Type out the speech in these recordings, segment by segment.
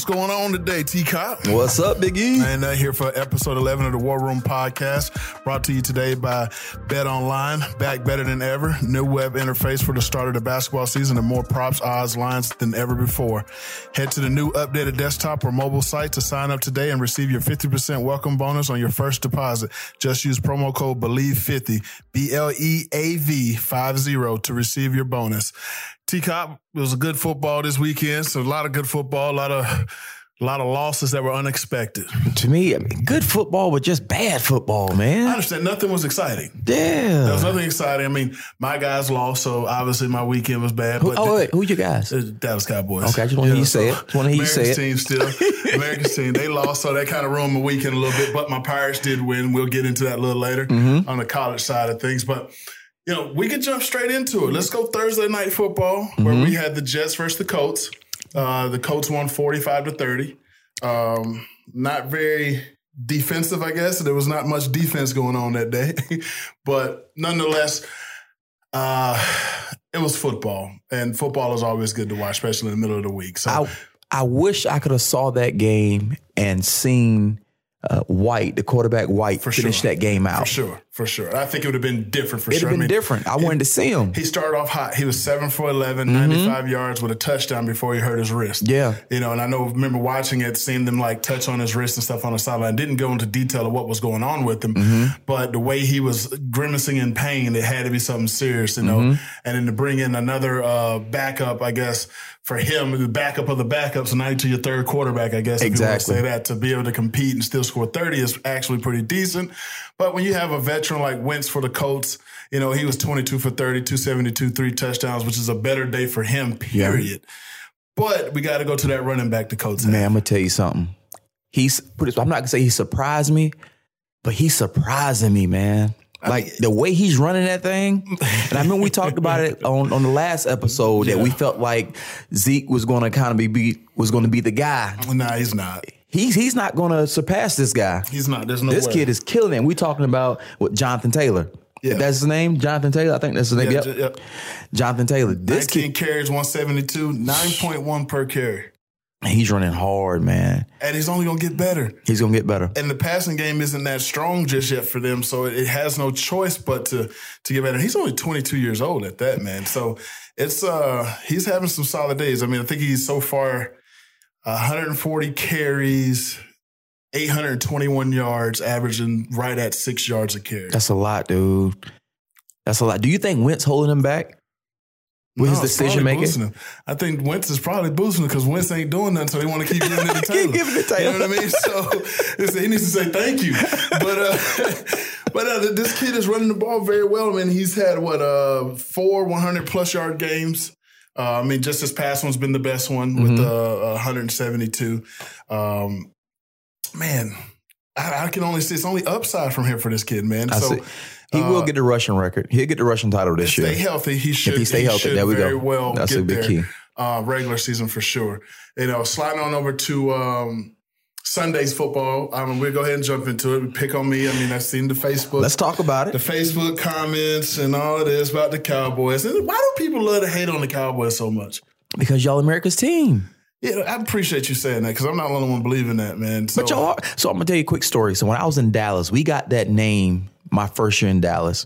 What's going on today, T Cop? What's up, Big E? And uh, here for episode 11 of the War Room Podcast, brought to you today by Bet Online, back better than ever. New web interface for the start of the basketball season and more props, odds, lines than ever before. Head to the new updated desktop or mobile site to sign up today and receive your 50% welcome bonus on your first deposit. Just use promo code BLEAV50, B L E A V 50 to receive your bonus. T Cop, it was a good football this weekend. So a lot of good football, a lot of a lot of losses that were unexpected. To me, I mean, good football, but just bad football, man. I understand nothing was exciting. Yeah. There was nothing exciting. I mean, my guys lost, so obviously my weekend was bad. Who- But oh, wait, who you guys? Dallas Cowboys. Okay, I just wanna hear you say it. Just wanna hear you say America's team still. American team. They lost, so that kind of ruined my weekend a little bit. But my Pirates did win. We'll get into that a little later Mm-hmm. on the college side of things. But you know, we could jump straight into it. Let's go Thursday night football, where Mm-hmm. we had the Jets versus the Colts. Uh, the Colts won forty-five to thirty. Um, not very defensive, I guess. There was not much defense going on that day, but nonetheless, uh, it was football, and football is always good to watch, especially in the middle of the week. So I, I wish I could have saw that game and seen uh, White, the quarterback White, For finish sure. that game out. for sure, for sure, I think it would have been different for It'd sure. have I been mean, different. I wanted to see him. He started off hot. He was seven for 11, Mm-hmm. 95 yards with a touchdown before he hurt his wrist. Yeah. You know, and I know, remember watching it, seeing them like touch on his wrist and stuff on the sideline. Didn't go into detail of what was going on with him, Mm-hmm. but the way he was grimacing in pain, it had to be something serious, you know. Mm-hmm. And then to bring in another uh, backup, I guess, for him, the backup of the backups, so now to your third quarterback, I guess, if Exactly. you want to say that, to be able to compete and still score 30 is actually pretty decent. But when you have a veteran like Wentz for the Colts, you know, he was 22 for 30, 272, three touchdowns, which is a better day for him, period. But we got to go to that running back the Colts. Man, I'm gonna tell you something. He's. I'm not gonna say he surprised me, but he's surprising me, man. Like the way he's running that thing, and I remember we talked about it on, on the last episode that we felt like Zeke was going to kind of be, be was going to be the guy. Nah, he's not. He's he's not going to surpass this guy. He's not. There's no This way. kid is killing it. We talking about what Jonathan Taylor. Yeah. That's his name, Jonathan Taylor. I think that's his name. Yeah, yep. yep. Jonathan Taylor. This 19 kid, carries, 172, 9.1 per carry. he's running hard, man. And he's only going to get better. He's gonna get better. and the passing game isn't that strong just yet for them, so it has no choice but to to get better. He's only 22 years old at that man, so it's uh he's having some solid days. I mean, I think he's so far 140 carries, 821 yards, averaging right at six yards a carry. That's a lot, dude. That's a lot. Do you think Wentz holding him back with his No, it's decision making? I think Wentz is probably boosting him because Wentz ain't doing nothing, so they want to keep giving it to Taylor. Keep giving it to You know what I mean? So he needs to say thank you. But uh, but uh, this kid is running the ball very well. I mean, he's had what uh, four 100 plus yard games. Uh, I mean, just this past one's been the best one with Mm-hmm. uh, 172. Um, man, I, I can only see it's only upside from here for this kid, man. I so see. He will get the rushing record. He'll get the rushing title this year. stay healthy. He should. he stay healthy, there we go. Well, That's a big there, key. Uh, regular season for sure. You know, sliding on over to um, Sunday's football. I mean, we'll go ahead and jump into it. Pick on me. I mean, I've seen the Facebook. Let's talk about it. the. Facebook comments and all of this about the Cowboys. And why do people love to hate on the Cowboys so much? Because y'all America's team. Yeah, I appreciate you saying that because I'm not the only one believing that, man. So, But y'all are. So I'm gonna tell you a quick story. So when I was in Dallas, we got that name my first year in Dallas.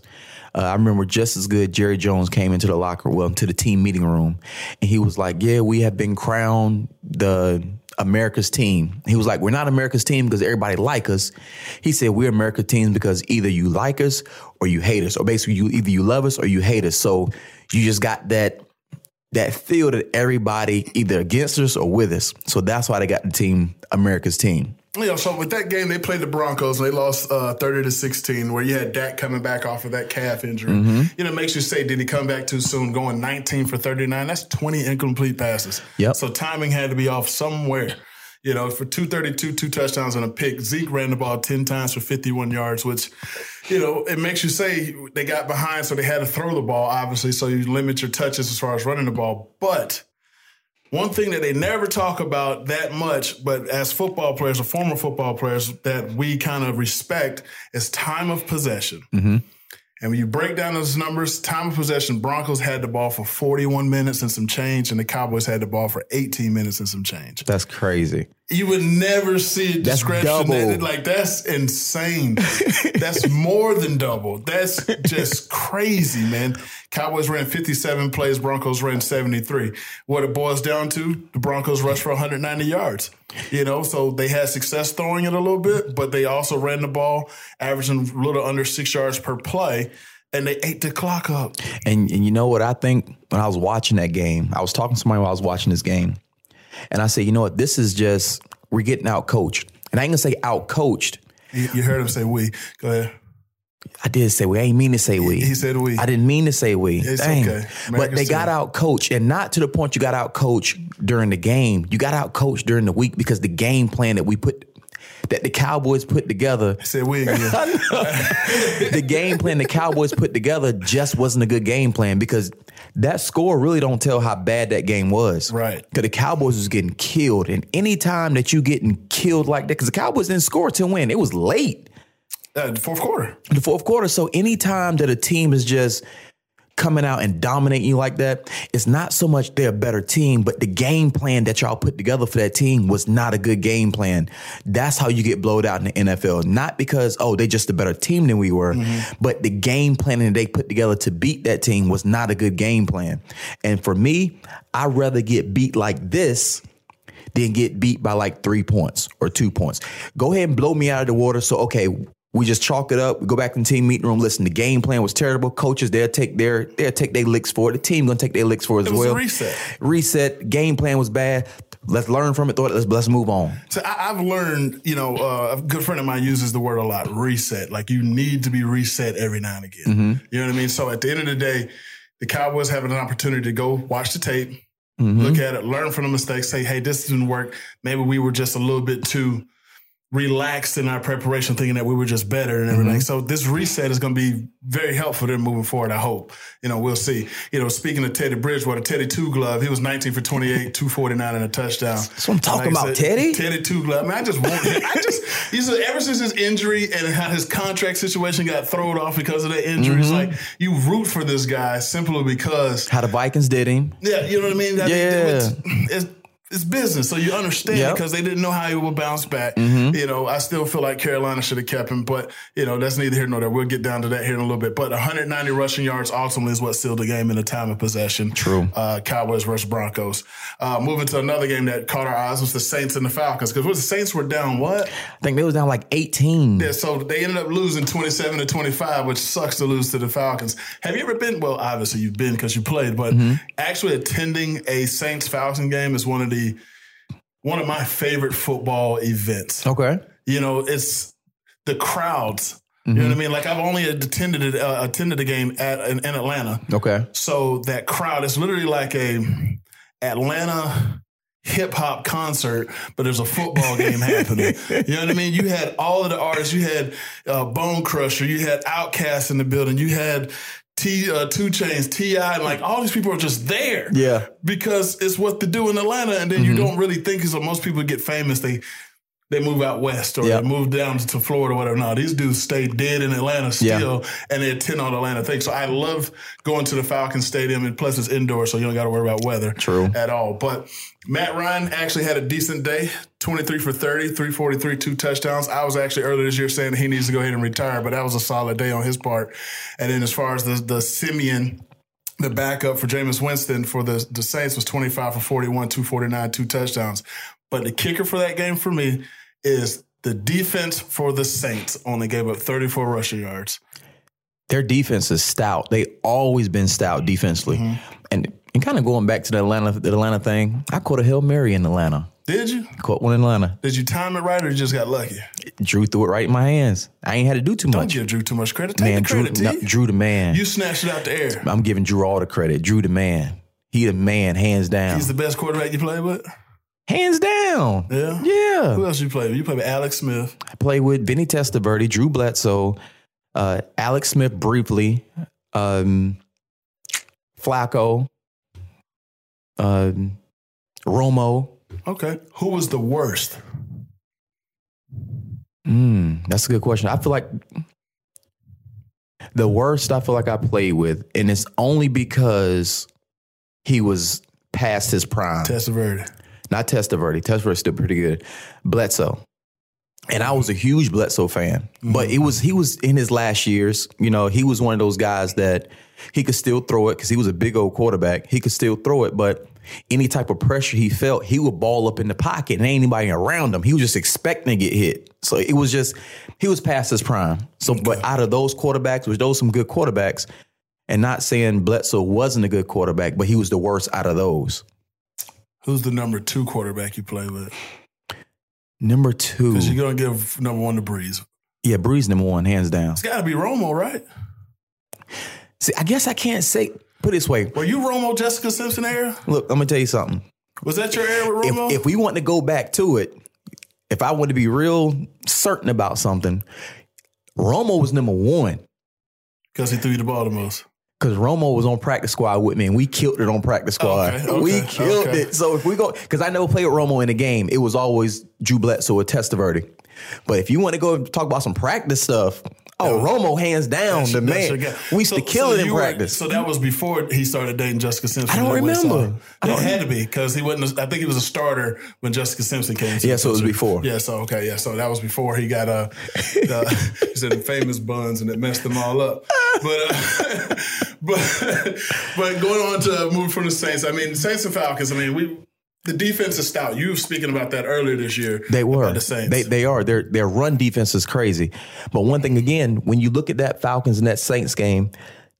Uh, I remember just as good. Jerry Jones came into the locker, well, into the team meeting room, and he was like, "Yeah, we have been crowned the America's team." He was like, "We're not America's team because everybody like us." He said, "We're America's team because either you like us or you hate us, or basically you either you love us or you hate us." So you just got that that feel that everybody either against us or with us. So that's why they got the team America's team. You know, so with that game, they played the Broncos and they lost uh, 30 to 16, where you had Dak coming back off of that calf injury. Mm-hmm. You know, it makes you say, did he come back too soon? Going 19 for 39, that's 20 incomplete passes. Yep. So timing had to be off somewhere. You know, for 232, two touchdowns and a pick. Zeke ran the ball 10 times for 51 yards, which, you know, it makes you say they got behind, so they had to throw the ball, obviously, so you limit your touches as far as running the ball. But one thing that they never talk about that much, but as football players or former football players that we kind of respect is time of possession. Mm-hmm. And when you break down those numbers, time of possession, Broncos had the ball for 41 minutes and some change, and the Cowboys had the ball for 18 minutes and some change. That's crazy. You would never see a That's discretion. double. Like that's insane. that's more than double. That's just crazy, man. Cowboys ran 57 plays, Broncos ran 73. What it boils down to, the Broncos rushed for 190 yards. You know, so they had success throwing it a little bit, but they also ran the ball, averaging a little under six yards per play, and they ate the clock up. And and you know what I think when I was watching that game, I was talking to somebody while I was watching this game, and I said, you know what, this is just we're getting out coached, and I ain't gonna say out coached. You, you heard him say we. Go ahead. I did say we. I ain't mean to say we. He said we. I didn't mean to say we. It's Dang. okay. But they got out coached, and not to the point you got out coached during the game. You got out coached during the week because the game plan that we put, that the Cowboys put together, He said we again. the game plan the Cowboys put together just wasn't a good game plan because that score really don't tell how bad that game was. Right. Because the Cowboys was getting killed, and any time that you getting killed like that, because the Cowboys didn't score to win, it was late. Uh, the fourth quarter. the fourth quarter. So anytime that a team is just coming out and dominating you like that, it's not so much they're a better team, but the game plan that y'all put together for that team was not a good game plan. That's how you get blowed out in the NFL. Not because, oh, they just a better team than we were, mm-hmm. but the game plan that they put together to beat that team was not a good game plan. And for me, I'd rather get beat like this than get beat by like three points or two points. Go ahead and blow me out of the water. So, okay, we just chalk it up. We go back in the team meeting room. Listen, the game plan was terrible. Coaches, they'll take their they'll take their licks for it. The team gonna take their licks for it as It was a well. reset. Reset. Game plan was bad. Let's learn from it. Let's let's move on. So I, I've learned, you know, uh, a good friend of mine uses the word a lot, reset. Like you need to be reset every now and again. You know what I mean? So at the end of the day, the Cowboys have an opportunity to go watch the tape, look at it, learn from the mistakes, say, hey, this didn't work. Maybe we were just a little bit too relaxed in our preparation, thinking that we were just better and everything. So this reset is going to be very helpful to moving forward. I hope. You know, we'll see. You know, speaking of Teddy Bridgewater, Teddy Two Glove, he was 19 for 28, 249 and a touchdown. That's what I'm talking Like I about, Teddy. Teddy Two Glove. Man, I just want him. I just he's ever since his injury and how his contract situation got thrown off because of that injury. It's Mm-hmm. like you root for this guy simply because How the Vikings did him. yeah, you know what I mean. I mean, Yeah. it's, it's, business, so you understand Yep. because they didn't know how he would bounce back. Mm-hmm. You know, I still feel like Carolina should have kept him, but you know that's neither here nor there. We'll get down to that here in a little bit. But 190 rushing yards ultimately is what sealed the game in the time of possession. True. Uh, Cowboys versus Broncos. Uh, moving to another game that caught our eyes was the Saints and the Falcons because the Saints were down what? I think they was down like 18. Yeah, so they ended up losing 27 to 25, which sucks to lose to the Falcons. Have you ever been, well, obviously you've been because you played, but actually attending a Saints Falcons game is one of the one of my favorite football events. Okay. You know, it's the crowds. You know what I mean? Like I've only attended uh, attended a game at in, in Atlanta. Okay. So that crowd is literally like a Atlanta hip hop concert, but there's a football game happening. You know what I mean? You had all of the artists. You had uh, Bone Crusher. You had Outkast in the building. You had T uh, 2 Chainz, T.I., and like all these people are just there. Yeah. because it's what they do in Atlanta, and then you don't really think because most people get famous. They they move out west or Yep. they move down to Florida or whatever. No, these dudes stay dead in Atlanta Yeah. still, and they attend all the Atlanta things. So I love going to the Falcons Stadium, and plus it's indoor, so you don't got to worry about weather True. at all. But Matt Ryan actually had a decent day 23 for 30, 343, two touchdowns. I was actually earlier this year saying he needs to go ahead and retire, but that was a solid day on his part. And then as far as the, the Siemian, the backup for Jameis Winston for the, the Saints was 25 for 41, 249, two touchdowns. But the kicker for that game for me is the defense for the Saints only gave up 34 rushing yards. Their defense is stout. They always been stout defensively. Mm-hmm. And and kind of going back to the Atlanta the Atlanta thing, I caught a Hail Mary in Atlanta. Did you? Caught one in Atlanta. Did you time it right or you just got lucky? Drew threw it right in my hands. I ain't had to do too Don't much. give Drew too much credit. Take Man, the Drew, credit, no, Drew the man. You snatched it out the air. I'm giving Drew all the credit. Drew the man. He the man, hands down. He's the best quarterback you play with? Hands down. Yeah. Yeah. Who else you play with? You play with Alex Smith. I played with Vinny Testaverde, Drew Bledsoe, uh, Alex Smith briefly, um, Flacco, um, Romo. Okay. Who was the worst? Mm, that's a good question. I feel like the worst I feel like I played with, and it's only because he was past his prime. Testaverde. Not Testaverde. Testaverde's still pretty good. Bledsoe. And I was a huge Bledsoe fan, but it mm-hmm. was he was in his last years. You know, he was one of those guys that he could still throw it because he was a big old quarterback. He could still throw it, but any type of pressure he felt, he would ball up in the pocket and ain't anybody around him. He was just expecting to get hit. So it was just he was past his prime. So, but out of those quarterbacks, which those some good quarterbacks, and not saying Bledsoe wasn't a good quarterback, but he was the worst out of those. Who's the number two quarterback you play with? Number two, Because you're gonna give number one to Brees. yeah, Brees number one, hands down. It's got to be Romo, right? See, I guess I can't say. Put it this way. Were you Romo Jessica Simpson era? Look, I'm gonna tell you something. Was that your era with If, Romo? if we want to go back to it, if I want to be real certain about something, Romo was number one Because he threw you the ball the most. Because Romo was on practice squad with me, and we killed it on practice squad. Okay, okay, we killed okay. it. So if we go, because I never played with Romo in a game, it was always Drew Bledsoe or Testaverde. But if you want to go talk about some practice stuff, oh, Romo hands down the man. We used So- to kill so it in you were- practice. so that was before he started dating Jessica Simpson. I don't was, remember. It had to be because he wasn't. I think he was a starter when Jessica Simpson came. to Yeah, so it was before. Yeah, so okay, yeah, so that was before he got uh, the, he said the famous buns and it messed them all up. But uh, but but going on to move from the Saints. I mean, Saints and Falcons. I mean, we the defense is stout. You were speaking about that earlier this year. They were. the Saints. They they are. Their their run defense is crazy. But one thing again, when you look at that Falcons and that Saints game,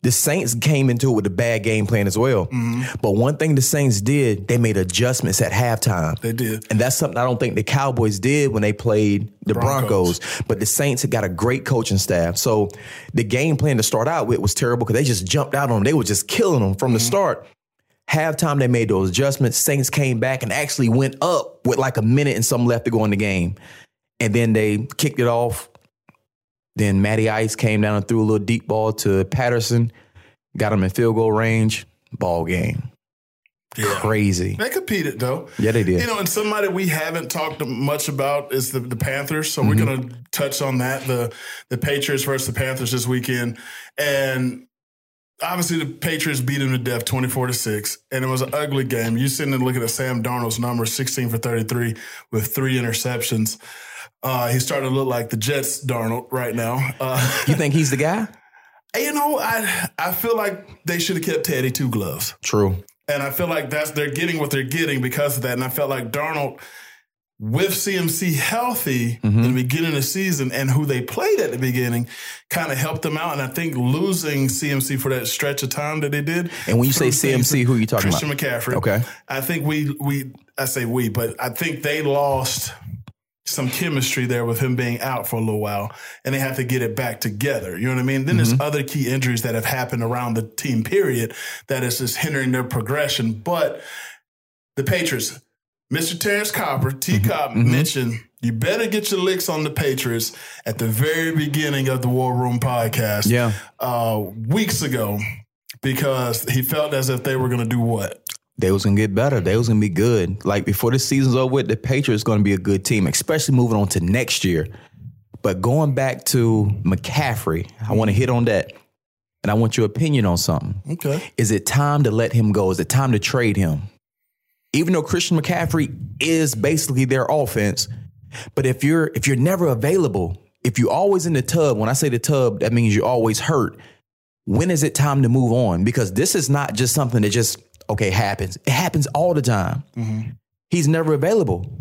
the Saints came into it with a bad game plan as well. Mm-hmm. But one thing the Saints did, they made adjustments at halftime. They did. And that's something I don't think the Cowboys did when they played the Broncos. Broncos. But the Saints had got a great coaching staff. So the game plan to start out with was terrible because they just jumped out on them. They were just killing them from the Mm-hmm. start. Halftime, they made those adjustments. Saints came back and actually went up with like a minute and some left to go in the game. And then they kicked it off. Then Matty Ice came down and threw a little deep ball to Patterson, got him in field goal range. Ball game. Yeah. Crazy. They competed though. Yeah, they did. You know, and somebody we haven't talked much about is the, the Panthers. So we're Mm-hmm. going to touch on that the the Patriots versus the Panthers this weekend, and obviously the Patriots beat him to death, twenty four to six, and it was an ugly game. You sitting and looking at Sam Darnold's numbers, sixteen for thirty three with three interceptions. Uh, he's starting to look like the Jets Darnold right now. Uh, You think he's the guy? you know, I I feel like they should have kept Teddy two gloves. True. And I feel like that's they're getting what they're getting because of that. And I felt like Darnold with CMC healthy in the beginning of the season and who they played at the beginning kind of helped them out. And I think losing CMC for that stretch of time that they did. And when you say CMC, who are you talking Christian about? McCaffrey. Okay. I think we we I say we, but I think they lost some chemistry there with him being out for a little while and they have to get it back together. You know what I mean? Then Mm-hmm. there's other key injuries that have happened around the team period that is just hindering their progression. But the Patriots, Mr. Terrence Copper, T Mm-hmm. Cop mentioned you better get your licks on the Patriots at the very beginning of the War Room podcast Yeah. uh, weeks ago because he felt as if they were going to do what? They was gonna get better. They was gonna be good. Like before the season's over with, the Patriots gonna be a good team, especially moving on to next year. But going back to McCaffrey, I want to hit on that. And I want your opinion on something. Okay. Is it time to let him go? Is it time to trade him? Even though Christian McCaffrey is basically their offense, but if you're if you're never available, if you're always in the tub, when I say the tub, that means you're always hurt. When is it time to move on? Because this is not just something that just okay happens. It happens all the time. Mm-hmm. He's never available.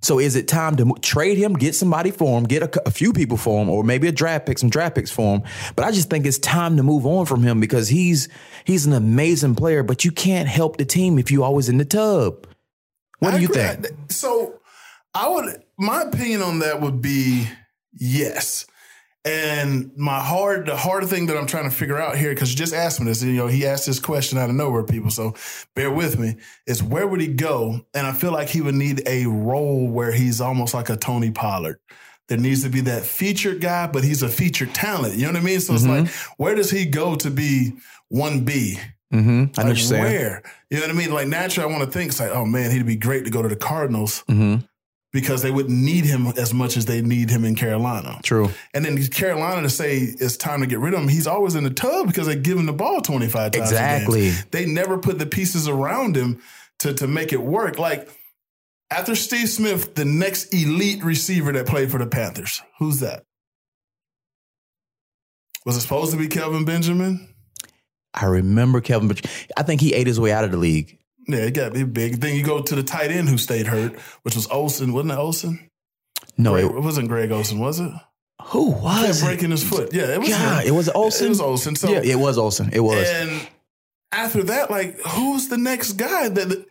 So is it time to trade him, get somebody for him, get a, a few people for him, or maybe a draft pick, some draft picks for him? But I just think it's time to move on from him because he's he's an amazing player, but you can't help the team if you're always in the tub. What I do you agree. think? So I would my opinion on that would be yes. And my hard the hard thing that I'm trying to figure out here, because you just asked me this, you know, he asked this question out of nowhere, people. So bear with me, is where would he go? And I feel like he would need a role where he's almost like a Tony Pollard. There needs to be that featured guy, but he's a featured talent. You know what I mean? So it's like, where does he go to be one B? Mm-hmm. I know Like, what you're saying. where? You know what I mean? Like naturally, I want to think it's like, oh man, he'd be great to go to the Cardinals Mm-hmm. Because they wouldn't need him as much as they need him in Carolina. True. And then Carolina to say it's time to get rid of him, he's always in the tub because they give him the ball 25 times. Exactly. They never put the pieces around him to, to make it work. Like after Steve Smith, the next elite receiver that played for the Panthers, who's that? Was it supposed to be Kelvin Benjamin? I remember Kelvin, but I think he ate his way out of the league. Yeah, it got to be big. Then you go to the tight end who stayed hurt, which was Olsen. Wasn't it Olsen? No, Greg- it, it wasn't Greg Olsen, was it? who was Yeah, it? breaking his foot. Yeah, it was. God, him. it was Olsen. It was Olsen. So yeah, it was Olsen. It was. And after that, like, who's the next guy that the,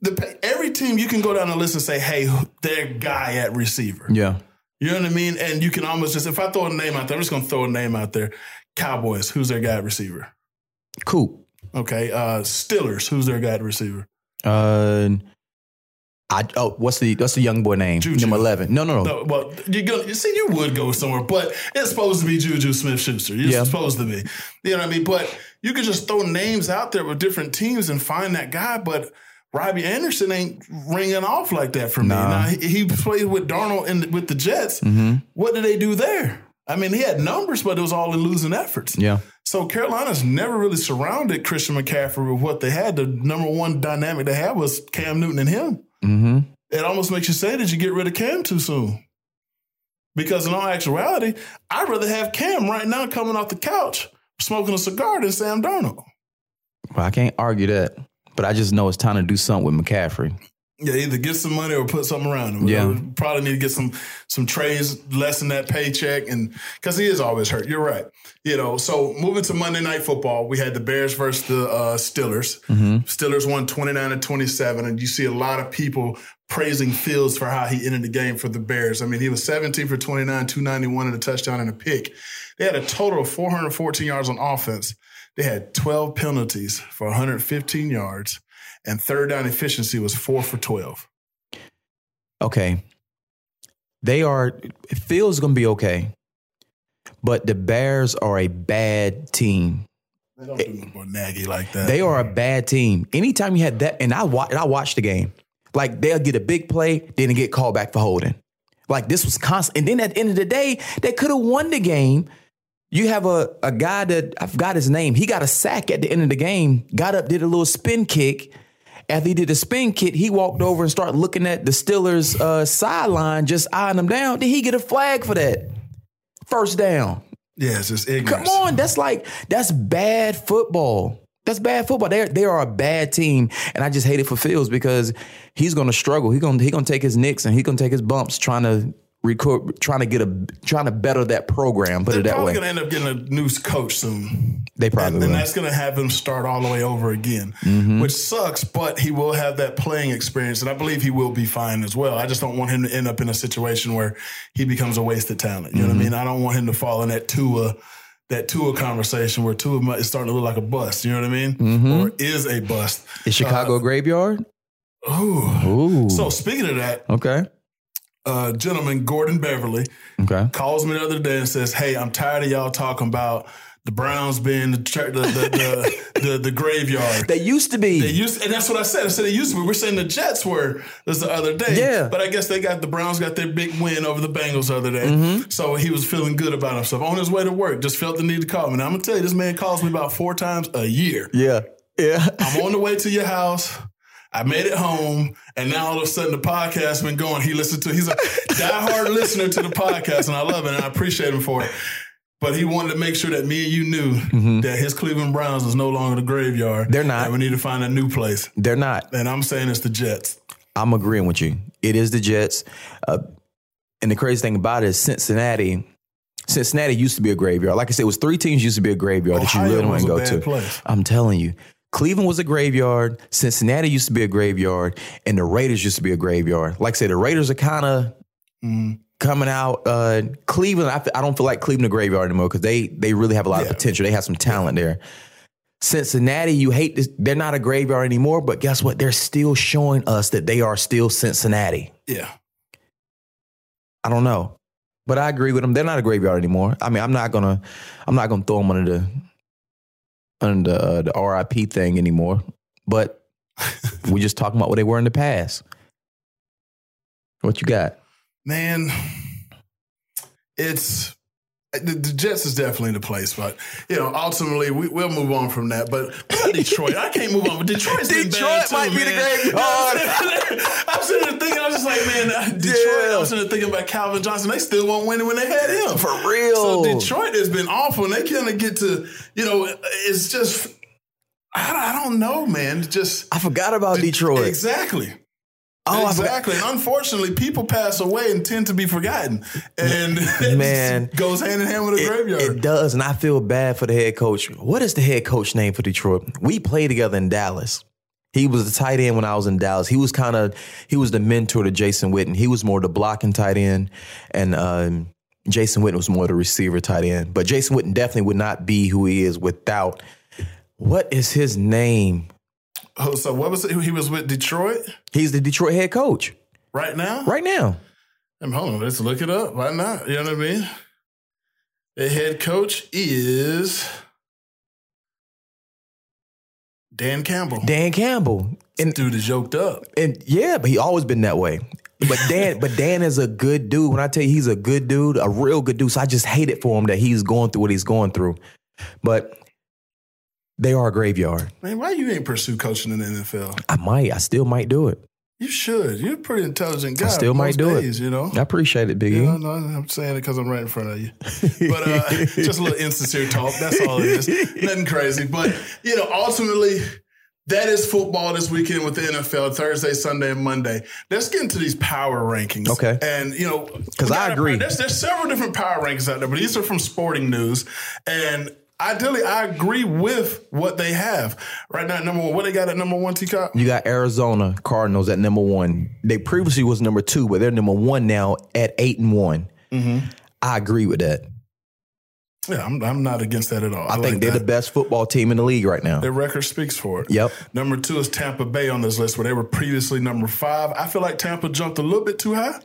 the every team you can go down the list and say, hey, their guy at receiver. yeah. You know what I mean? And you can almost just if I throw a name out there, I'm just gonna throw a name out there. Cowboys, who's their guy at receiver? Cool. Okay. Uh Steelers, who's their guy receiver? Uh, I oh, what's the what's the young boy name? Juju. Number eleven. No, no, no. No, well, you go. You see, you would go somewhere, but it's supposed to be Juju Smith Schuster. You're Yeah. supposed to be. You know what I mean? But you could just throw names out there with different teams and find that guy. But Robbie Anderson ain't ringing off like that for me. Nah. Now he, he played with Darnold and with the Jets. Mm-hmm. What did they do there? I mean, he had numbers, but it was all in losing efforts. Yeah. So Carolina's never really surrounded Christian McCaffrey with what they had. The number one dynamic they had was Cam Newton and him Mm-hmm. it almost makes you say, did you get rid of Cam too soon? Because in all actuality, I'd rather have Cam right now coming off the couch smoking a cigar than Sam Darnold. Well, I can't argue that, but I just know it's time to do something with McCaffrey. Yeah, either get some money or put something around him. Yeah. Probably need to get some some trades, lessen that paycheck, and because he is always hurt. You're right. You know, so moving to Monday Night Football, we had the Bears versus the uh, Steelers. Steelers won 29 to 27, and you see a lot of people praising Fields for how he ended the game for the Bears. I mean, he was 17 for 29, 291 and a touchdown and a pick. They had a total of 414 yards on offense. They had 12 penalties for 115 yards, and third down efficiency was four for 12. Okay. They are Fields gonna be okay. But the Bears are a bad team. They don't do more Nagy like that. They are a bad team. Anytime you had that, and I watch, I watched the game. Like they'll get a big play, then they get called back for holding. Like this was constant. And then at the end of the day, they could have won the game. You have a, a guy that I forgot his name. He got a sack at the end of the game, got up, did a little spin kick. After he did the spin kick, he walked over and started looking at the Steelers uh, sideline, just eyeing them down. Did he get a flag for that? First down. yeah, it's just Come on, that's like that's bad football. That's bad football. They they are a bad team, and I just hate it for Fields because he's going to struggle. He's going he going to take his nicks and he's going to take his bumps trying to record, trying to get a trying to better that program. Put They're it that probably way. going to end up getting a new coach soon. They probably and, and that's going to have him start all the way over again, Mm-hmm. which sucks, but he will have that playing experience, and I believe he will be fine as well. I just don't want him to end up in a situation where he becomes a wasted talent. You know Mm-hmm. what I mean? I don't want him to fall in that Tua. That Tua conversation where Tua is starting to look like a bust, you know what I mean? Mm-hmm. Or is a bust. Is Chicago a graveyard? Ooh. Ooh. So speaking of that, okay. Uh, gentleman Gordon Beverly Okay. calls me the other day and says, "Hey, I'm tired of y'all talking about the Browns being the the the, the, the, graveyard." They used to be. They used, and that's what I said. I said they used to be. We're saying the Jets were this the other day. Yeah. But I guess they got the Browns got their big win over the Bengals the other day. Mm-hmm. So he was feeling good about himself on his way to work. Just felt the need to call me. Now I'm gonna tell you, this man calls me about four times a year. yeah. Yeah. I'm on the way to your house. I made it home, and now all of a sudden the podcast been going. He listened to. He's a diehard listener to the podcast, and I love it, and I appreciate him for it. But he wanted to make sure that me and you knew that his Cleveland Browns is no longer the graveyard. Mm-hmm. They're not. And we need to find a new place. They're not. And I'm saying it's the Jets. I'm agreeing with you. It is the Jets. Uh, and the crazy thing about it is Cincinnati. Cincinnati used to be a graveyard. Like I said, it was three teams used to be a graveyard that you Ohio really want to go to. place. I'm telling you. Cleveland was a graveyard. Cincinnati used to be a graveyard, and the Raiders used to be a graveyard. Like I said, the Raiders are kind of Mm-hmm. coming out. Uh, Cleveland, I, f- I don't feel like Cleveland a graveyard anymore because they they really have a lot Yeah. of potential. They have some talent there. Cincinnati, you hate this. They're not a graveyard anymore, but guess what? They're still showing us that they are still Cincinnati. Yeah. I don't know, but I agree with them. They're not a graveyard anymore. I mean, I'm not gonna, I'm not gonna throw them under the, under uh, the RIP thing anymore. But we're just talking about what they were in the past. What you got? Man, it's the, the Jets is definitely the place, but you know, ultimately we, we'll move on from that. But Detroit, I can't move on. But Detroit's been Detroit bad too, might be the man. graveyard. I'm sitting there uh, thinking, I was just like, man, Detroit. Yeah. Sitting there thinking about Calvin Johnson. They still won't win when they had him. For real. So Detroit has been awful, and they kind of get to, you know, it's just. I don't- I don't know, man. Just I forgot about Detroit. Exactly. Oh, exactly. And unfortunately, people pass away and tend to be forgotten, and it Man. goes hand in hand with a It, graveyard. it does, and I feel bad for the head coach. What is the head coach name for Detroit? We played together in Dallas. He was the tight end when I was in Dallas. He was kind of he was the mentor to Jason Witten. He was more the blocking tight end, and um, Jason Witten was more the receiver tight end. But Jason Witten definitely would not be who he is without. What is his name? Oh, so what was it? He was with Detroit He's the Detroit head coach right now. right now. Hold on, let's look it up. Why not? You know what I mean? The head coach is Dan Campbell. Dan Campbell. And Dude is yoked up. And yeah, but he always been that way. But Dan, but Dan is a good dude. When I tell you he's a good dude, a real good dude. So I just hate it for him that he's going through what he's going through. But they are a graveyard. Man, why you ain't pursue coaching in the NFL? I might, I still might do it. You should. You're a pretty intelligent guy. I still might do days, it. You know. I appreciate it, Biggie. You know, no, I'm saying it because I'm right in front of you. But uh, just a little insincere talk. That's all it is. Nothing crazy. But, you know, ultimately, that is football this weekend with the NFL, Thursday, Sunday, and Monday. Let's get into these power rankings. Okay. And, you know, because I agree. There's, there's several different power rankings out there, but these are from sporting news. And ideally, I agree with what they have. Right now, number one, what they got at number one, T-Cop? You got Arizona Cardinals at number one. They previously was number two, but they're number one now at eight and one. I agree with that. Yeah, I'm, I'm not against that at all. I, think like they're that. the best football team in the league right now. Their record speaks for it. Yep. Number two is Tampa Bay on this list, where they were previously number five. I feel like Tampa jumped a little bit too high.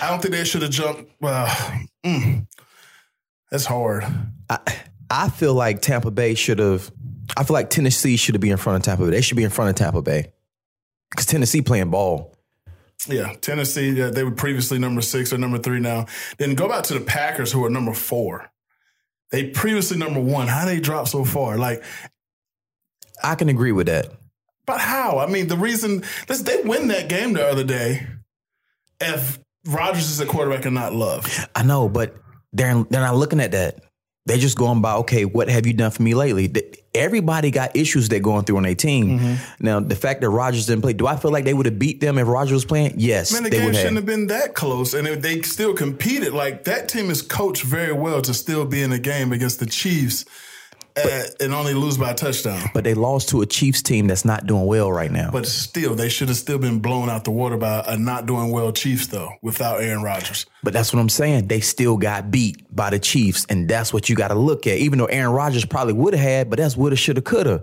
I don't think they should have jumped. Well, mm, that's hard. I, I feel like Tampa Bay should have. I feel like Tennessee should be in front of Tampa Bay. They should be in front of Tampa Bay because Tennessee playing ball. Yeah, Tennessee. Yeah, they were previously number six or number three now. Then go back to the Packers, who are number four. They previously number one. How they drop so far? Like, I can agree with that. but how? I mean, the reason listen, they win that game the other day. If Rodgers is a quarterback and not Love, I know, but they're they're not looking at that. They're just going by, okay, what have you done for me lately? Everybody got issues they're going through on their team. Mm-hmm. Now, the fact that Rodgers didn't play, do I feel like they would have beat them if Rodgers was playing? Yes, Man, the they game shouldn't have. have been that close, and if they still competed. Like that team is coached very well to still be in a game against the Chiefs uh, and only lose by a touchdown. But they lost to a Chiefs team that's not doing well right now. But still, they should have still been blown out the water by a not doing well Chiefs, though, without Aaron Rodgers. But that's what I'm saying. They still got beat by the Chiefs, and that's what you got to look at. Even though Aaron Rodgers probably would have had, but that's woulda, shoulda, coulda.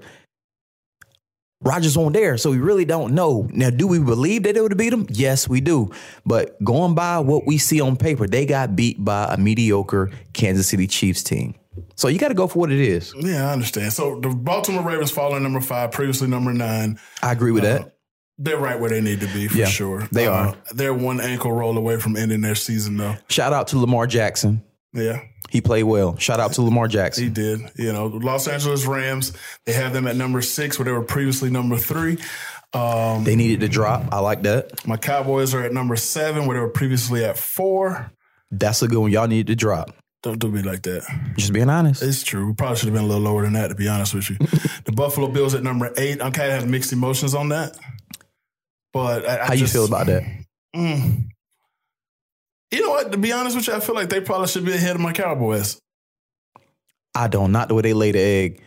Rodgers on there, so we really don't know. Now, do we believe that they would have beat them? Yes, we do. But going by what we see on paper, they got beat by a mediocre Kansas City Chiefs team. So you got to go for what it is. Yeah, I understand. So the Baltimore Ravens falling number five, previously number nine. I agree with that. They're right where they need to be for Yeah, sure. they Uh, are. They're one ankle roll away from ending their season, though. Shout out to Lamar Jackson. Yeah. He played well. Shout out to Lamar Jackson. He did. You know, Los Angeles Rams, they have them at number six, where they were previously number three. Um, They needed to drop. I like that. my Cowboys are at number seven, where they were previously at four. That's a good one. Y'all needed to drop. Don't do me like that. Just being honest. It's true. We probably should have been a little lower than that, to be honest with you. the Buffalo Bills at number eight. I'm kind of have mixed emotions on that. But I, I How you feel about that? Mm. You know what? To be honest with you, I feel like they probably should be ahead of my Cowboys. I don't. Not the way they laid the egg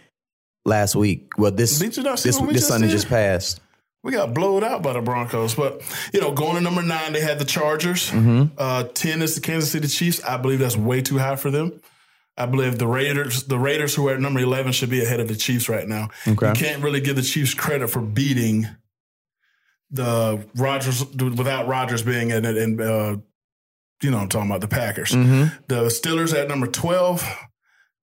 last week. Well, this Did you not see this this Sunday did? just passed. We got blowed out by the Broncos. But, you know, going to number nine, they had the Chargers. Mm-hmm. Uh, 10 is the Kansas City Chiefs. I believe that's way too high for them. I believe the Raiders, the Raiders who are at number 11 should be ahead of the Chiefs right now. Okay. You can't really give the Chiefs credit for beating the Rodgers without Rodgers being in it. And, uh, you know, I'm talking about the Packers. Mm-hmm. The Steelers at number 12.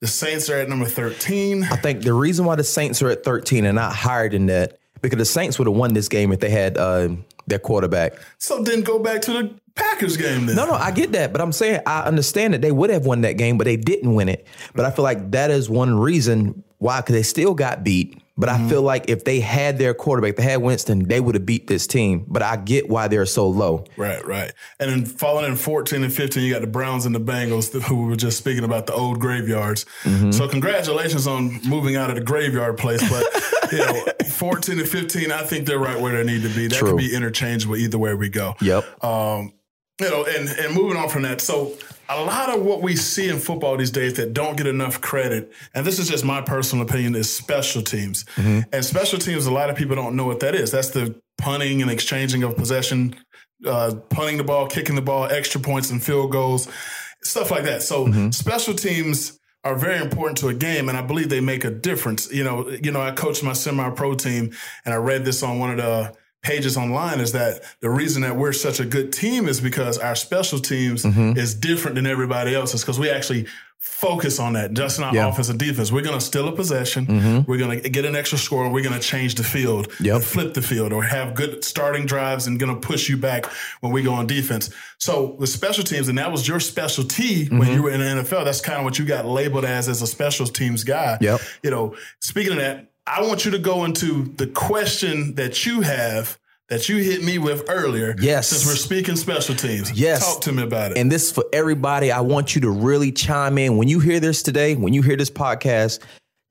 The Saints are at number 13. I think the reason why the Saints are at 13 and not higher than that, because the Saints would have won this game if they had uh, their quarterback. So then go back to the Packers game then. No, no, I get that, but I'm saying I understand that they would have won that game, but they didn't win it. But I feel like that is one reason why, because they still got beat. But I feel like if they had their quarterback, they had Winston, they would have beat this team. But I get why they're so low. Right, right. And then falling in 14 and 15, you got the Browns and the Bengals, who we were just speaking about the old graveyards. Mm-hmm. So congratulations on moving out of the graveyard place. But, you know, 14 and 15, I think they're right where they need to be. That True. could be interchangeable either way we go. Yep. Um, you know, and, and moving on from that. So a lot of what we see in football these days that don't get enough credit, and this is just my personal opinion, is special teams. And special teams, a lot of people don't know what that is. That's the punting and exchanging of possession, uh, punting the ball, kicking the ball, extra points and field goals, stuff like that. So special teams are very important to a game, and I believe they make a difference. You know, you know, I coached my semi-pro team, and I read this on one of the pages online is that the reason that we're such a good team is because our special teams mm-hmm. is different than everybody else's because we actually focus on that just in our Yeah. offense and defense. We're going to steal a possession. Mm-hmm. We're going to get an extra score we're going to change the field Yep. flip the field or have good starting drives and going to push you back when we go on defense. So the special teams, and that was your specialty when mm-hmm. you were in the NFL, that's kind of what you got labeled as, as a special teams guy. Yep. You know, speaking of that, I want you to go into the question that you have that you hit me with earlier. Yes. Since we're speaking special teams. Yes. Talk to me about it. And this is for everybody. I want you to really chime in when you hear this today. When you hear this podcast,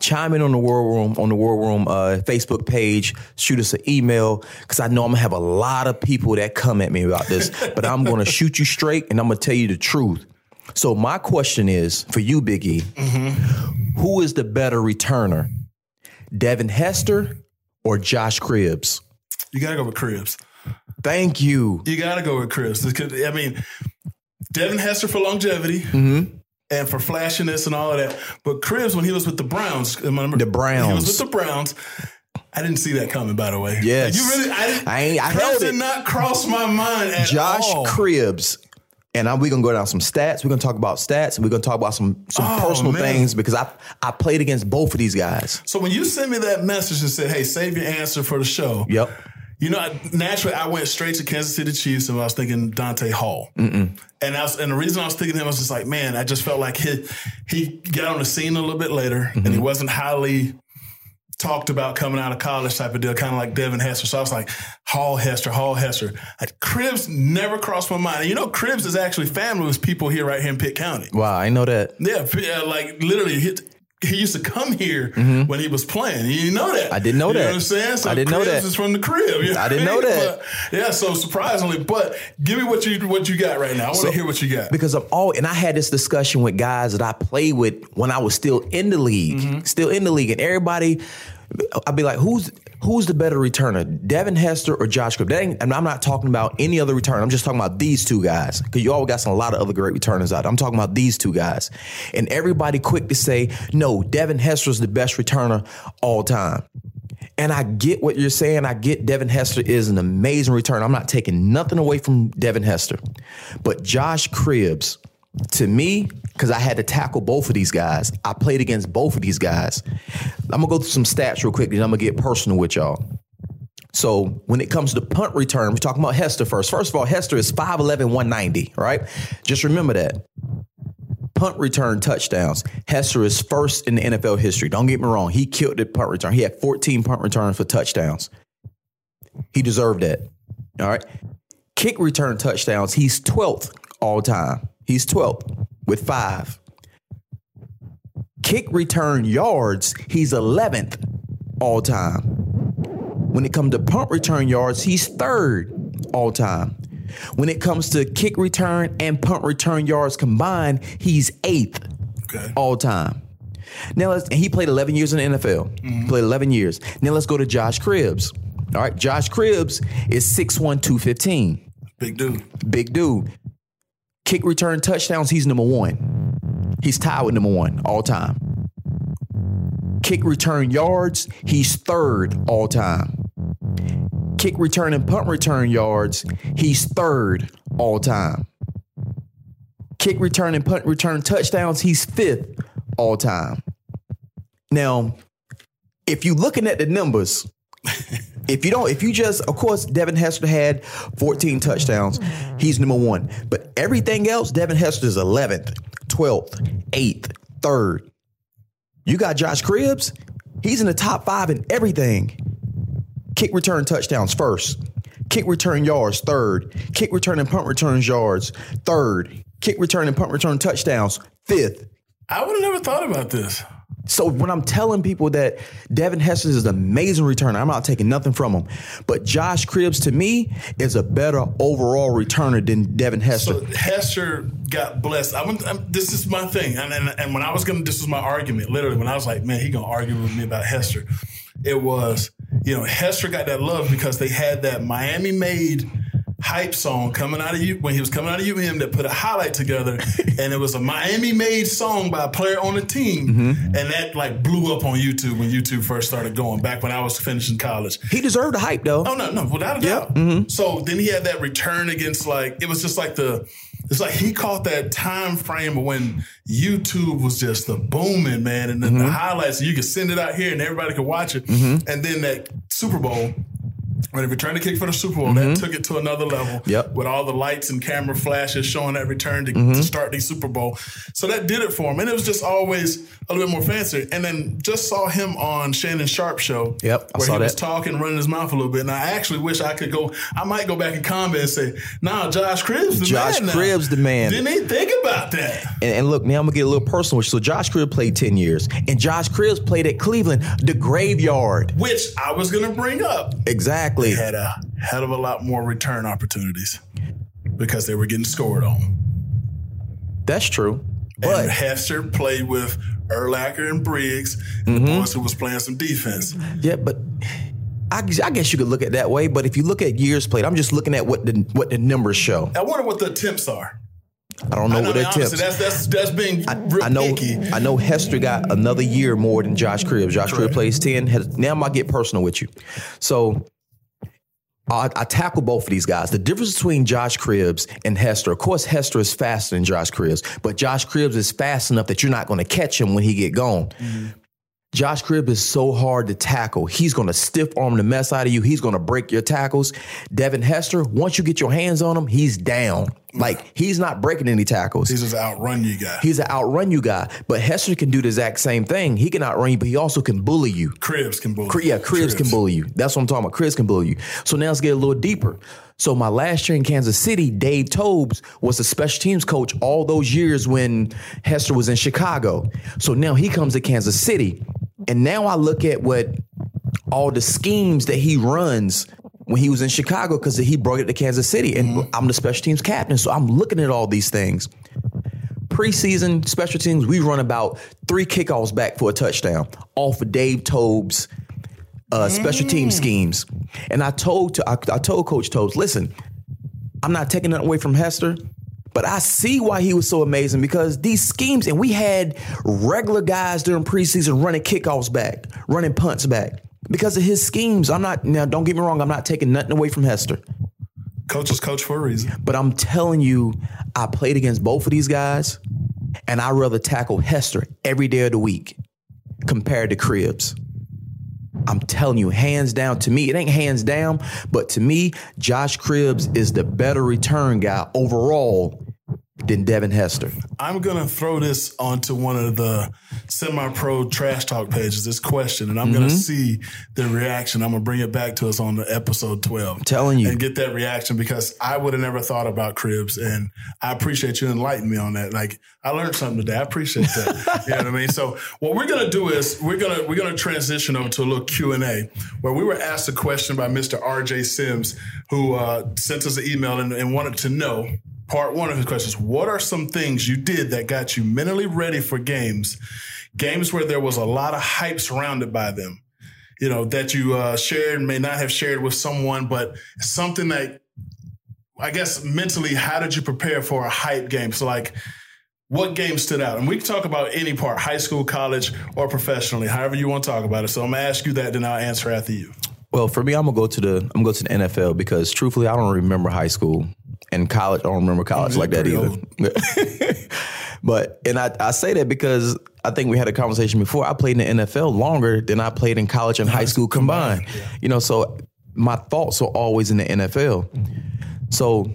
chime in on the War Room on the War Room uh, Facebook page. Shoot us an email because I know I'm gonna have a lot of people that come at me about this. but I'm gonna shoot you straight and I'm gonna tell you the truth. So my question is for you, Biggie, who is the better returner, Devin Hester or Josh Cribbs? you got to go with Cribbs. Thank you. You got to go with Cribbs. I mean, Devin Hester for longevity. Mm-hmm. And for flashiness and all of that, but Cribbs when he was with the Browns, remember The Browns. he was with the Browns. I didn't see that coming, by the way. Yes. you really. I, didn't, I ain't- I Cribbs held did it. not cross my mind at Josh all. Cribbs. And I'm, we're gonna go down some stats. We're gonna talk about stats. We're gonna talk about some some Oh, personal man. things because I I played against both of these guys. So when you sent me that message and said, "Hey, save your answer for the show," Yep. You know, I- naturally, I went straight to Kansas City Chiefs, and I was thinking Dante Hall. And I was, and the reason I was thinking him I was just like, man, I just felt like he he got on the scene a little bit later, mm-hmm. and he wasn't highly talked about coming out of college type of deal, kind of like Devin Hester. So I was like, Hall Hester, Hall Hester. Like, Cribbs never crossed my mind. And you know, Cribbs is actually family with people here right here in Pitt County. Wow, I know that. Yeah, p- uh, like literally, he, he used to come here when he was playing. You know that? Mm-hmm. I didn't know You that. what I'm saying? So I didn't know Cribbs that. Is from the crib. you I didn't know that. But, yeah, so surprisingly, but give me what you what you got right now. I want to hear what you got. Because I'm all and I had this discussion with guys that I played with when I was still in the league, Mm-hmm. still in the league, and everybody, I'd be like, "Who's who's the better returner, Devin Hester or Josh Cribbs?" That ain't, and I'm not talking about any other returner. I'm just talking about these two guys because you all got some, a lot of other great returners out. I'm talking about these two guys, and everybody quick to say, "No, Devin Hester's the best returner all time." And I get what you're saying. I get Devin Hester is an amazing return. I'm not taking nothing away from Devin Hester. But Josh Cribbs, to me, because I had to tackle both of these guys, I played against both of these guys. I'm gonna go through some stats real quick, then I'm gonna get personal with y'all. So when it comes to punt return, we're talking about Hester first. First of all, Hester is 5'11, 190, right? Just remember that punt return touchdowns. Hester is first in the NFL history. Don't get me wrong. He killed the punt return. He had 14 punt returns for touchdowns. He deserved that. All right. Kick return touchdowns. He's 12th all time. He's 12th with five. Kick return yards. He's 11th all time. When it comes to punt return yards, he's third all time. When it comes to kick return and punt return yards combined, he's eighth Okay. all time. Now let's and he played 11 years in the NFL. He mm-hmm. Played 11 years. Now let's go to Josh Cribbs. All right, Josh Cribbs is 6'1", 215. Big dude. Big dude. Kick return touchdowns, he's number one. He's tied with number one all time. Kick return yards, he's third all time. Kick return and punt return yards, he's third all time. Kick return and punt return touchdowns, he's fifth all time. Now, if you're looking at the numbers, if you don't, if you just, of course, Devin Hester had 14 touchdowns. He's number one. But everything else, Devin Hester is 11th, 12th, 8th, 3rd. You got Josh Cribbs. He's in the top five in everything. Kick return touchdowns first. Kick return yards third. Kick return and punt returns yards third. Kick return and punt return touchdowns fifth. I would have never thought about this. So when I'm telling people that Devin Hester is an amazing returner, I'm not taking nothing from him. But Josh Cribbs to me is a better overall returner than Devin Hester. So Hester got blessed. I went, I'm, this is my thing, and, and and when I was gonna, this was my argument. Literally, when I was like, man, he gonna argue with me about Hester. It was, you know, Hester got that love because they had that Miami made hype song coming out of you when he was coming out of UM that put a highlight together, and it was a Miami made song by a player on the team, Mm-hmm. and that like blew up on YouTube when YouTube first started going back when I was finishing college. he deserved the hype though. Oh no, no, without a doubt. Mm-hmm. So then he had that return against like it was just like the it's like he caught that time frame when YouTube was just the booming man, and then the Mm-hmm. highlights you could send it out here and everybody could watch it, and then that Super Bowl. When he returned to kick for the Super Bowl, that took it to another level. Mm-hmm. Yep. Mm-hmm. With all the lights and camera flashes showing that return to, to start the Super Bowl. So that did it for him. And it was just always a little bit more fancy. And then just saw him on Shannon Sharpe show. Yep, I where saw he was talking, running his mouth a little bit. And I actually wish I could go. I might go back and comment and say, "Nah, Josh Cribbs, the Josh man. now." Cribbs the man. Didn't even think about that. And, and look, now I'm gonna get a little personal. So Josh Cribbs played 10 years, and Josh Cribbs played at Cleveland, the graveyard. Which I was gonna bring up. Exactly. Had a hell of a lot more return opportunities because they were getting scored on. That's true. and But Hester played with Urlacher and Briggs, and Mm-hmm. the boys who was playing some defense. yeah, but I, I guess you could look at it that way. But if you look at years played, I'm just looking at what the what the numbers show. I wonder what the attempts are. I don't know I know, what I honestly, tips. that's that's that's being real I know. picky. I know Hester got another year more than Josh Cribbs. Josh Cribbs plays ten. Now I'm gonna get personal with you. So I, I tackle both of these guys. The difference between Josh Cribbs and Hester. Of course, Hester is faster than Josh Cribbs, but Josh Cribbs is fast enough that you're not going to catch him when he get gone. Mm-hmm. Josh Cribbs is so hard to tackle. He's going to stiff arm the mess out of you. He's going to break your tackles. Devin Hester, once you get your hands on him, he's down. Like he's not breaking any tackles. He's just outrun you guy. He's an outrun you guy, but Hester can do the exact same thing. He can outrun you, but he also can bully you. Cribbs can bully. Cri- Yeah, Cribbs can bully you. That's what I'm talking about. Cribbs can bully you. So now let's get a little deeper. So my last year in Kansas City, Dave Tobes was the special teams coach all those years when Hester was in Chicago. So now he comes to Kansas City. And now I look at what all the schemes that he runs when he was in Chicago because he brought it to Kansas City. And I'm the special teams captain. So I'm looking at all these things. Preseason special teams, we run about three kickoffs back for a touchdown off of Dave Tobes' uh, special team schemes. And I told to I, I told Coach Tobes, listen, I'm not taking nothing away from Hester, but I see why he was so amazing because these schemes, and we had regular guys during preseason running kickoffs back, running punts back. Because of his schemes, I'm not now. Don't get me wrong. I'm not taking nothing away from Hester, Coach is coach for a reason. but I'm telling you, I played against both of these guys, and I rather tackle Hester every day of the week compared to Cribbs. I'm telling you, hands down. To me, it ain't hands down, but to me, Josh Cribbs is the better return guy overall than Devin Hester. I'm gonna throw this onto one of the semi-pro trash talk pages. This question, and I'm Mm-hmm. gonna see the reaction. I'm gonna bring it back to us on the episode 12. telling you. and get that reaction because I would have never thought about Cribbs, and I appreciate you enlightening me on that. Like I learned something today. I appreciate that. you know what I mean? So what we're gonna do is we're gonna we're gonna transition over to a little Q and A where we were asked a question by Mr. R.J. Sims who uh, sent us an email and, and wanted to know. Part one of his questions: What are some things you did that got you mentally ready for games, games where there was a lot of hype surrounded by them? You know that you uh, shared, may not have shared with someone, but something that I guess mentally, how did you prepare for a hype game? So, like, what game stood out? And we can talk about any part, high school, college, or professionally, however you want to talk about it. So I'm gonna ask you that, then I'll answer after you. Well, for me, I'm gonna go to the I'm gonna go to the NFL because truthfully, I don't remember high school. And college, I don't remember college like that either. but and I, I say that because I think we had a conversation before. I played in the NFL longer than I played in college and high school combined. You know, so my thoughts are always in the NFL. So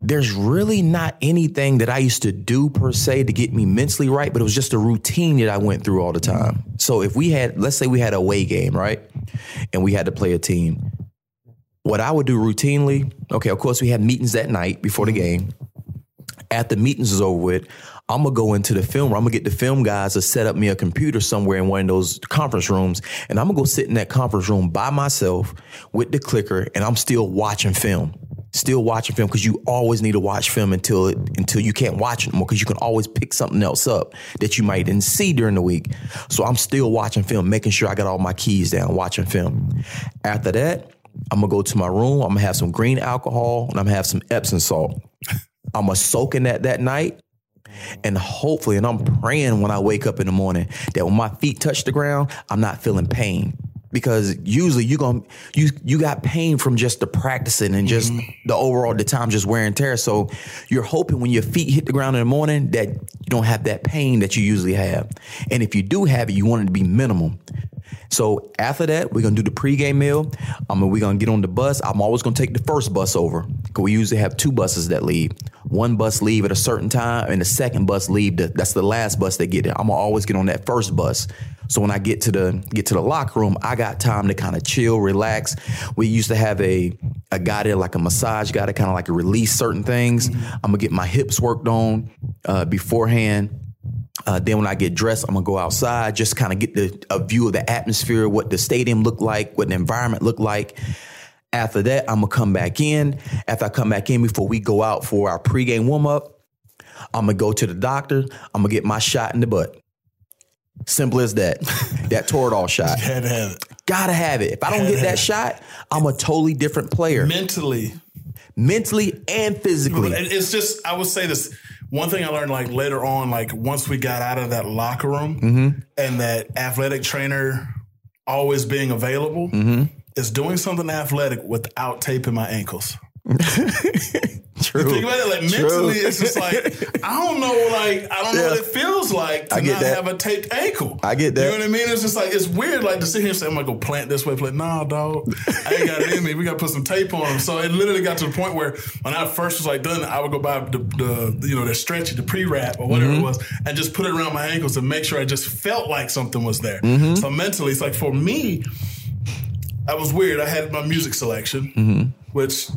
there's really not anything that I used to do per se to get me mentally right, but it was just a routine that I went through all the time. So if we had, let's say we had a away game, right? And we had to play a team. What I would do routinely, okay, of course we had meetings that night before the mm-hmm. game. After meetings is over with, I'm gonna go into the film room. I'm gonna get the film guys to set up me a computer somewhere in one of those conference rooms, and I'm gonna go sit in that conference room by myself with the clicker, and I'm still watching film, still watching film because you always need to watch film until it until you can't watch it anymore because you can always pick something else up that you might didn't see during the week. So I'm still watching film, making sure I got all my keys down, watching film. After that, I'm gonna go to my room. I'm gonna have some green alcohol and I'm gonna have some Epsom salt. I'm gonna soak in that that night. And hopefully, and I'm praying when I wake up in the morning that when my feet touch the ground, I'm not feeling pain. Because usually you going you you got pain from just the practicing and just the overall the time just wear and tear. So you're hoping when your feet hit the ground in the morning that you don't have that pain that you usually have. And if you do have it, you want it to be minimal. So after that, we're gonna do the pregame meal. Um, and we're gonna get on the bus. I'm always gonna take the first bus over. Cause we usually have two buses that leave. One bus leave at a certain time, and the second bus leave. The, that's the last bus that get there. I'm gonna always get on that first bus. So when I get to the get to the locker room, I got time to kind of chill, relax. We used to have a a guy there, like a massage guy, to kind of like release certain things. I'm gonna get my hips worked on uh, beforehand. Uh, then when I get dressed, I'm gonna go outside, just kind of get the a view of the atmosphere, what the stadium looked like, what the environment looked like. After that, I'm gonna come back in. After I come back in, before we go out for our pregame warm up, I'm gonna go to the doctor. I'm gonna get my shot in the butt. Simple as that. that Toradol shot. Had to have it. Gotta have it. If I don't get that shot, I'm a totally different player, Mentally, mentally and physically. It's just I would say this one thing I learned like later on, like once we got out of that locker room Mm-hmm. and that athletic trainer always being available Mm-hmm. is doing something athletic without taping my ankles. True. Think about it, like True. mentally, it's just like I don't know, like I don't know what it feels like to not that. have a taped ankle. I get that. You know what I mean? It's just like it's weird, like to sit here and say I'm gonna go plant this way, plant. Nah, dog, I ain't got it in me. We gotta put some tape on them. So it literally got to the point where when I first was like done, I would go buy the, the you know the stretchy, the pre wrap or whatever Mm-hmm. it was, and just put it around my ankles to make sure I just felt like something was there. Mm-hmm. So mentally, it's like for me, I was weird. I had my music selection, Mm-hmm. which,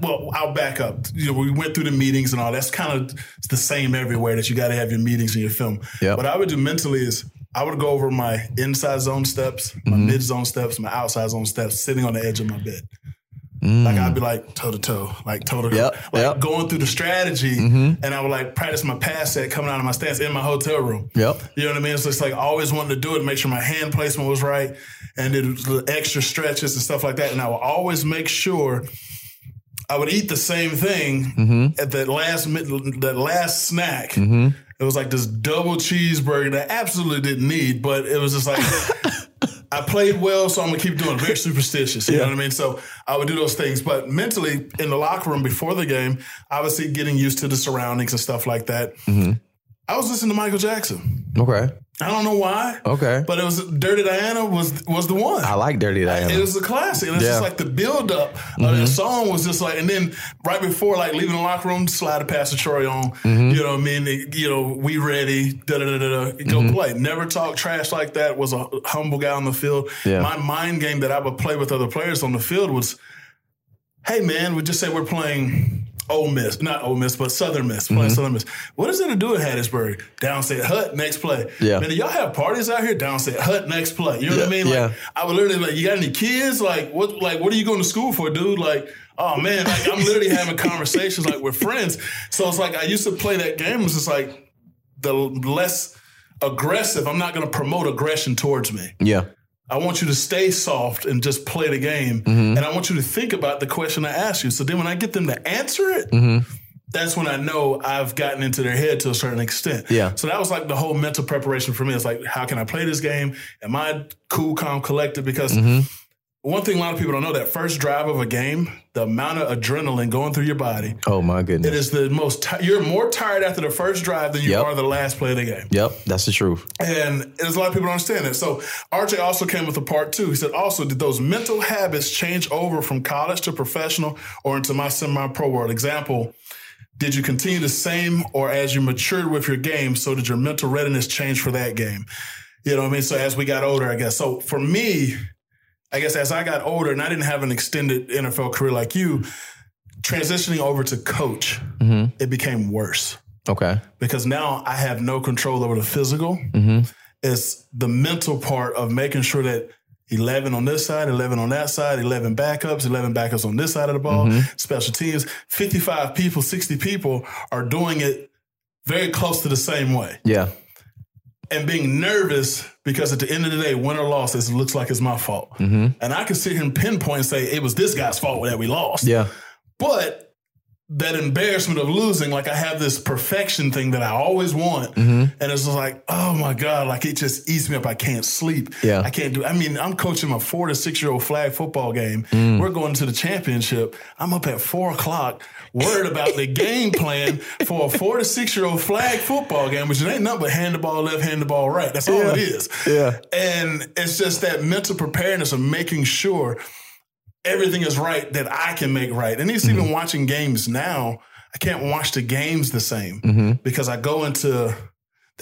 well, I'll back up. You know, we went through the meetings and all. That's kind of the same everywhere. That you got to have your meetings and your film. Yep. What I would do mentally is I would go over my inside zone steps, my Mm-hmm. mid zone steps, my outside zone steps, sitting on the edge of my bed. Mm. Like I'd be like toe to toe, like toe to Yep, like yep. going through the strategy, and I would like practice my pass set coming out of my stance in my hotel room. Yep. You know what I mean? So it's like always wanting to do it, make sure my hand placement was right, and did the extra stretches and stuff like that. And I would always make sure I would eat the same thing Mm-hmm. at that last that last snack. It was like this double cheeseburger that I absolutely didn't need, but it was just like I played well, so I'm gonna keep doing it. Very superstitious, you know what I mean? So I would do those things, but mentally in the locker room before the game, obviously getting used to the surroundings and stuff like that. I was listening to Michael Jackson. Okay. I don't know why. Okay. But it was Dirty Diana was was the one. I like Dirty Diana. It was a classic. And it's Yeah. just like the build up of that mm-hmm. song was just like, and then right before like leaving the locker room, slide a Pastor Troy on, mm-hmm. you know what I mean? They- You know, we ready, da da da da, da, go mm-hmm. play. Never talk trash like that, was a humble guy on the field. Yeah. My mind game that I would play with other players on the field was, hey man, we just say we're playing Ole Miss, not Ole Miss, but Southern Miss, playing Mm-hmm. Southern Miss. What is it to do at Hattiesburg? Downstate Hut, next play. Yeah. Man, do y'all have parties out here? Downstate Hut, next play. You know what I mean? Like, yeah. I would literally like, you got any kids? Like, what? Like, what are you going to school for, dude? Like, oh man, like, I'm literally having conversations like with friends. So it's like I used to play that game. It's just like the less aggressive. I'm not going to promote aggression towards me. yeah. I want you to stay soft and just play the game. Mm-hmm. And I want you to think about the question I ask you. So then when I get them to answer it, Mm-hmm. that's when I know I've gotten into their head to a certain extent. Yeah. So that was like the whole mental preparation for me. It's like, how can I play this game? Am I cool, calm, collected? Because Mm-hmm. One thing a lot of people don't know that first drive of a game, the amount of adrenaline going through your body, Oh my goodness. it is the most. Ti- you're more tired after the first drive than you Yep. are the last play of the game. Yep, that's the truth. And there's a lot of people don't understand that. So RJ also came with a part two. He said, also, did those mental habits change over from college to professional or into my semi-pro world? Example, did you continue the same or as you matured with your game, so did your mental readiness change for that game? You know what I mean? So as we got older, I guess. So for me, I guess as I got older and I didn't have an extended NFL career like you, transitioning over to coach, mm-hmm. it became worse Okay. because now I have no control over the physical. Mm-hmm. It's the mental part of making sure that 11 on this side, 11 on that side, 11 backups, 11 backups on this side of the ball, mm-hmm. special teams, 55 people, 60 people are doing it very close to the same way. Yeah. And being nervous because at the end of the day, win or loss, it looks like it's my fault. And I can sit here and pinpoint and say it was this guy's fault that we lost. Yeah. But that embarrassment of losing, like I have this perfection thing that I always want. Mm-hmm. And it's just like, oh my God, like it just eats me up. I can't sleep. Yeah. I can't do I mean, I'm coaching my four to six year old flag football game. Mm. We're going to the championship. I'm up at four o'clock, worried about the game plan for a four to six year old flag football game, which it ain't nothing but hand the ball left, hand the ball right. That's all it is. Yeah. And it's just that mental preparedness of making sure everything is right that I can make right. And it's even mm-hmm. watching games now, I can't watch the games the same mm-hmm. because I go into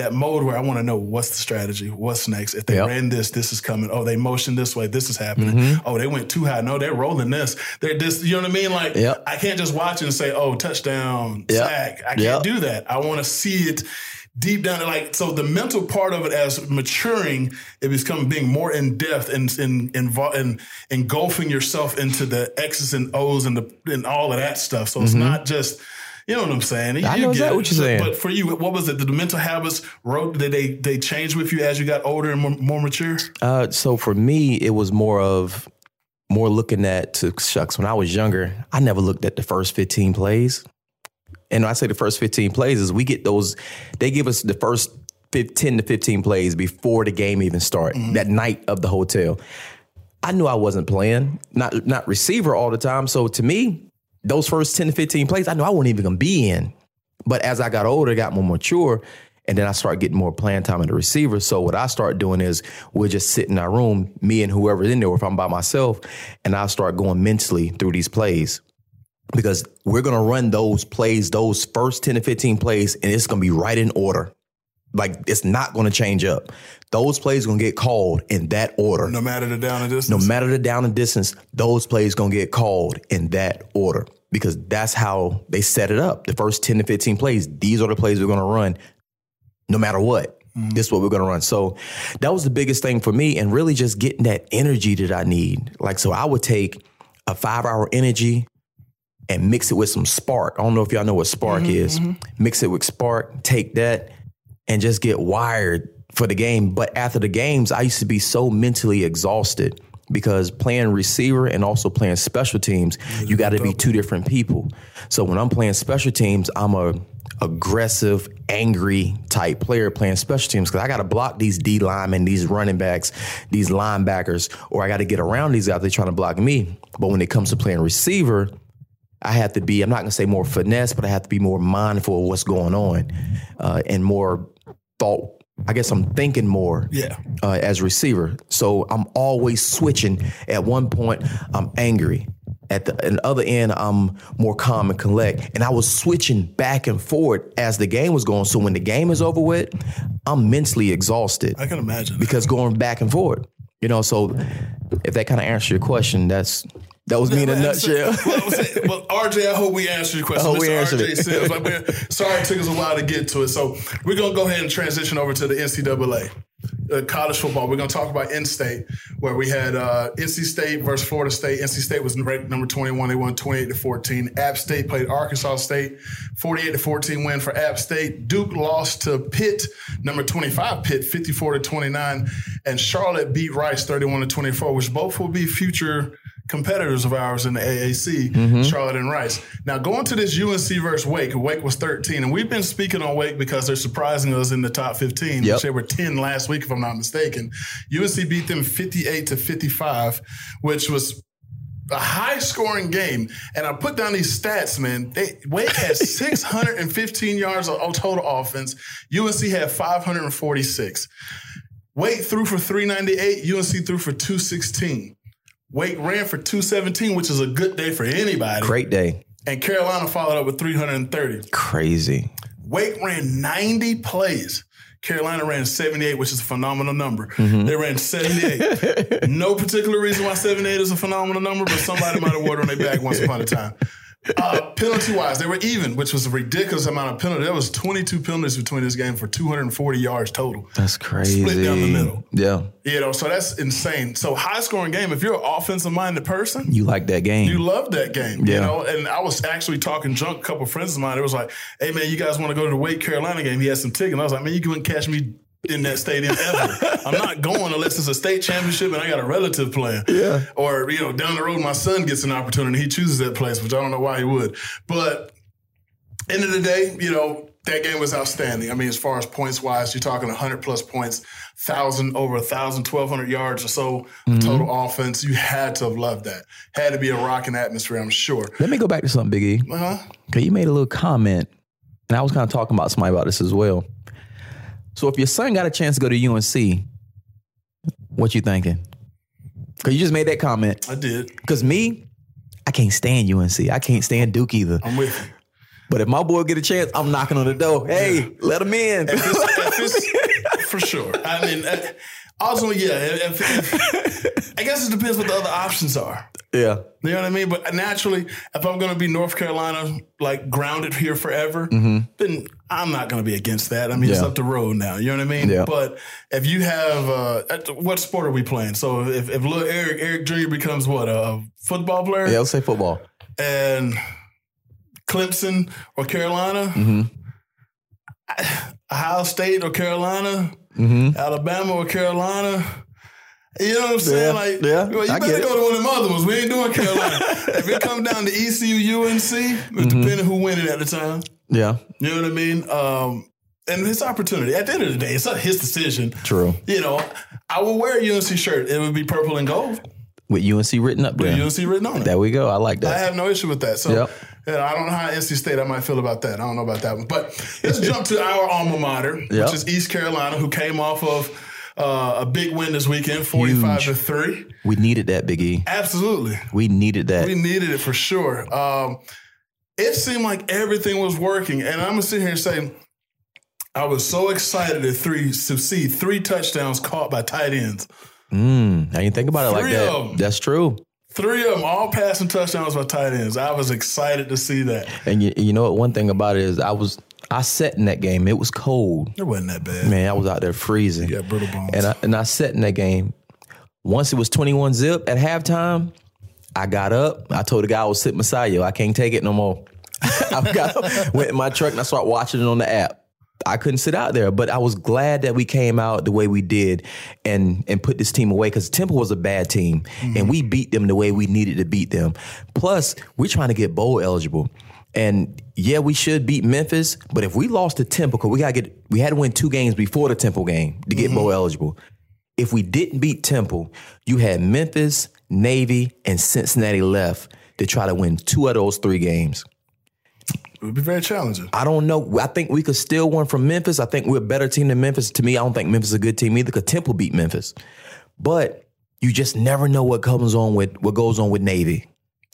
that mode where I want to know what's the strategy, what's next. If they Yep. ran this, this is coming. Oh, they motioned this way, this is happening. Mm-hmm. Oh, they went too high. No, they're rolling this. They're this. You know what I mean? Like Yep. I can't just watch and say, "Oh, touchdown, Yep. sack." I can't do that. I want to see it deep down. Like so, the mental part of it as maturing, it becomes being more in depth and and involved and engulfing yourself into the X's and O's and the and all of that stuff. So it's mm-hmm. not just. You know what I'm saying? Mm-hmm. I You know get exactly what you're saying. But for you, what was it? Did the mental habits wrote? Did they they change with you as you got older and more, more mature? Uh, so for me, it was more of more looking at to shucks. When I was younger, I never looked at the first 15 plays. And when I say the first 15 plays is we get those, they give us the first 15 to 15 plays before the game even start, that night of the hotel. I knew I wasn't playing, not not receiver all the time. So to me, those first 10 to 15 plays, I knew I wasn't even gonna be in. But as I got older, got more mature, and then I started getting more playing time at the receiver. So what I start doing is we'll just sit in our room, me and whoever's in there, or if I'm by myself, and I start going mentally through these plays. Because we're gonna run those plays, those first 10 to 15 plays, and it's gonna be right in order. Like it's not gonna change up. Those plays gonna get called in that order. No matter the down and distance. No matter the down and distance, those plays gonna get called in that order because that's how they set it up. The first 10 to 15 plays, these are the plays we're gonna run no matter what. Mm-hmm. This is what we're gonna run. So that was the biggest thing for me, and really just getting that energy that I need. Like, so I would take a five hour energy and mix it with some spark. I don't know if y'all know what spark mm-hmm, is. Mm-hmm. Mix it with spark, take that, and just get wired for the game. But after the games, I used to be so mentally exhausted because playing receiver and also playing special teams, you got to be two different people. So when I'm playing special teams, I'm a aggressive, angry type player playing special teams because I got to block these D linemen, these running backs, these linebackers, or I got to get around these guys. They're trying to block me. But when it comes to playing receiver, I have to be, I'm not gonna say more finesse, but I have to be more mindful of what's going on uh, and more thought. I guess I'm thinking more Yeah. uh, as receiver. So I'm always switching. At one point, I'm angry. At the, at the other end, I'm more calm and collect. And I was switching back and forth as the game was going. So when the game is over with, I'm mentally exhausted I can imagine. because going back and forth. You know, so if that kind of answers your question, that's that was me in a nutshell. well, well, RJ, I hope we answered your question. I hope we answered RJ it. Sims, like, man, sorry it took us a while to get to it. So we're gonna go ahead and transition over to the NCAA. Uh, college football. We're going to talk about in-state, where we had uh, NC State versus Florida State. NC State was ranked number 21. They won 28 to 14. App State played Arkansas State, 48 to 14 win for App State. Duke lost to Pitt, number 25 Pitt, 54 to 29, and Charlotte beat Rice 31 to 24, which both will be future competitors of ours in the AAC, mm-hmm. Charlotte and Rice. Now going to this UNC versus Wake, Wake was 13, and we've been speaking on Wake because they're surprising us in the top 15. Yep. Which they were 10 last week, if I'm not mistaken. UNC beat them 58 to 55, which was a high scoring game. And I put down these stats, man. They, Wake had 615 yards of of total offense. UNC had 546. Wake threw for 398. UNC threw for 216. Wake ran for 217, which is a good day for anybody. Great day. And Carolina followed up with 330. Crazy. Wake ran 90 plays. Carolina ran 78, which is a phenomenal number. Mm-hmm. They ran 78. no particular reason why 78 is a phenomenal number, but somebody might have wore it on their back once upon a time. Uh, penalty wise, they were even, which was a ridiculous amount of penalty. There was 22 penalties between this game for 240 yards total. That's crazy. Split down the middle. Yeah. You know, so that's insane. So high scoring game. If you're an offensive minded person, You like that game. you love that game, you know. And I was actually talking junk. A couple friends of mine. It was like, "Hey man, you guys want to go to the Wake Carolina game?" He had some tickets. I was like, "Man, you couldn't catch me in that stadium ever. I'm not going unless it's a state championship and I got a relative playing. Yeah. Or you know, down the road, my son gets an opportunity. He chooses that place, which I don't know why he would. But end of the day, you know, that game was outstanding. I mean, as far as points wise, you're talking 100 plus points, thousand over a thousand, 1,200 yards or so Mm-hmm. total offense. You had to have loved that. Had to be a rocking atmosphere, I'm sure. Let me go back to something, Biggie. Uh-huh. Okay, you made a little comment, and I was kind of talking about somebody about this as well. So if your son got a chance to go to UNC, what you thinking? Because you just made that comment. I did. Because me, I can't stand UNC. I can't stand Duke either. I'm with you. But if my boy get a chance, I'm knocking on the door. Hey, let him in. If it's- if it's- for sure. I mean, uh, ultimately, yeah. If, if, I guess it depends what the other options are. yeah. You know what I mean? But naturally, if I'm going to be North Carolina, like grounded here forever, then I'm not going to be against that. I mean, it's Mm-hmm. Up the road now. You know what I mean? Yeah. But if you have, uh, what sport are we playing? So if, if little Eric, Eric Jr. becomes what, a football player? Yeah, let's say football. and Clemson or Carolina, Mm-hmm. Ohio State or Carolina, Mm-hmm. Alabama or Carolina. You know what I'm saying? Yeah, like, yeah, well, you I better go to one of them other ones. We ain't doing Carolina. if it comes down to ECU, UNC, Mm-hmm. depending who win it at the time, Yeah, you know what I mean? Um, and his opportunity. At the end of the day, it's not his decision. true. You know, I will wear a UNC shirt. It would be purple and gold With UNC written up there. with UNC written on it. There we go. I like that. I have no issue with that. So Yep. you know, I don't know how NC State I might feel about that. I don't know about that one. But let's jump to our alma mater, Yep. which is East Carolina, who came off of uh, a big win this weekend, forty-five to three. We needed that, Big E. Absolutely, We needed that. we needed it for sure. Um, it seemed like everything was working, and I'm gonna sit here and say. I was so excited at three to see three touchdowns caught by tight ends. Mm, I didn't think about it like that. of that. 'em. That's true. Three of them, all passing touchdowns by tight ends. I was excited to see that. And you, you know what? One thing about it is I was I sat in that game. It was cold. It wasn't that bad. Man, I was out there freezing. Yeah, brittle bones. And I and I sat in that game. Once it was 21 zip at halftime, I got up. I told the guy I was sitting beside you, I can't take it no more. I got up, went in my truck and I started watching it on the app. I couldn't sit out there, but I was glad that we came out the way we did and and put this team away because Temple was a bad team and mm-hmm. we beat them the way we needed to beat them. Plus, we're trying to get bowl eligible. And yeah, we should beat Memphis, but if we lost to Temple, because we gotta get we had to win two games before the Temple game to get mm-hmm. bowl eligible. If we didn't beat Temple, you had Memphis, Navy, and Cincinnati left to try to win two of those three games. It would be very challenging. I don't know. I think we could still win from Memphis. I think we're a better team than Memphis. To me, I don't think Memphis is a good team either because Temple beat Memphis. But you just never know what comes on with what goes on with Navy.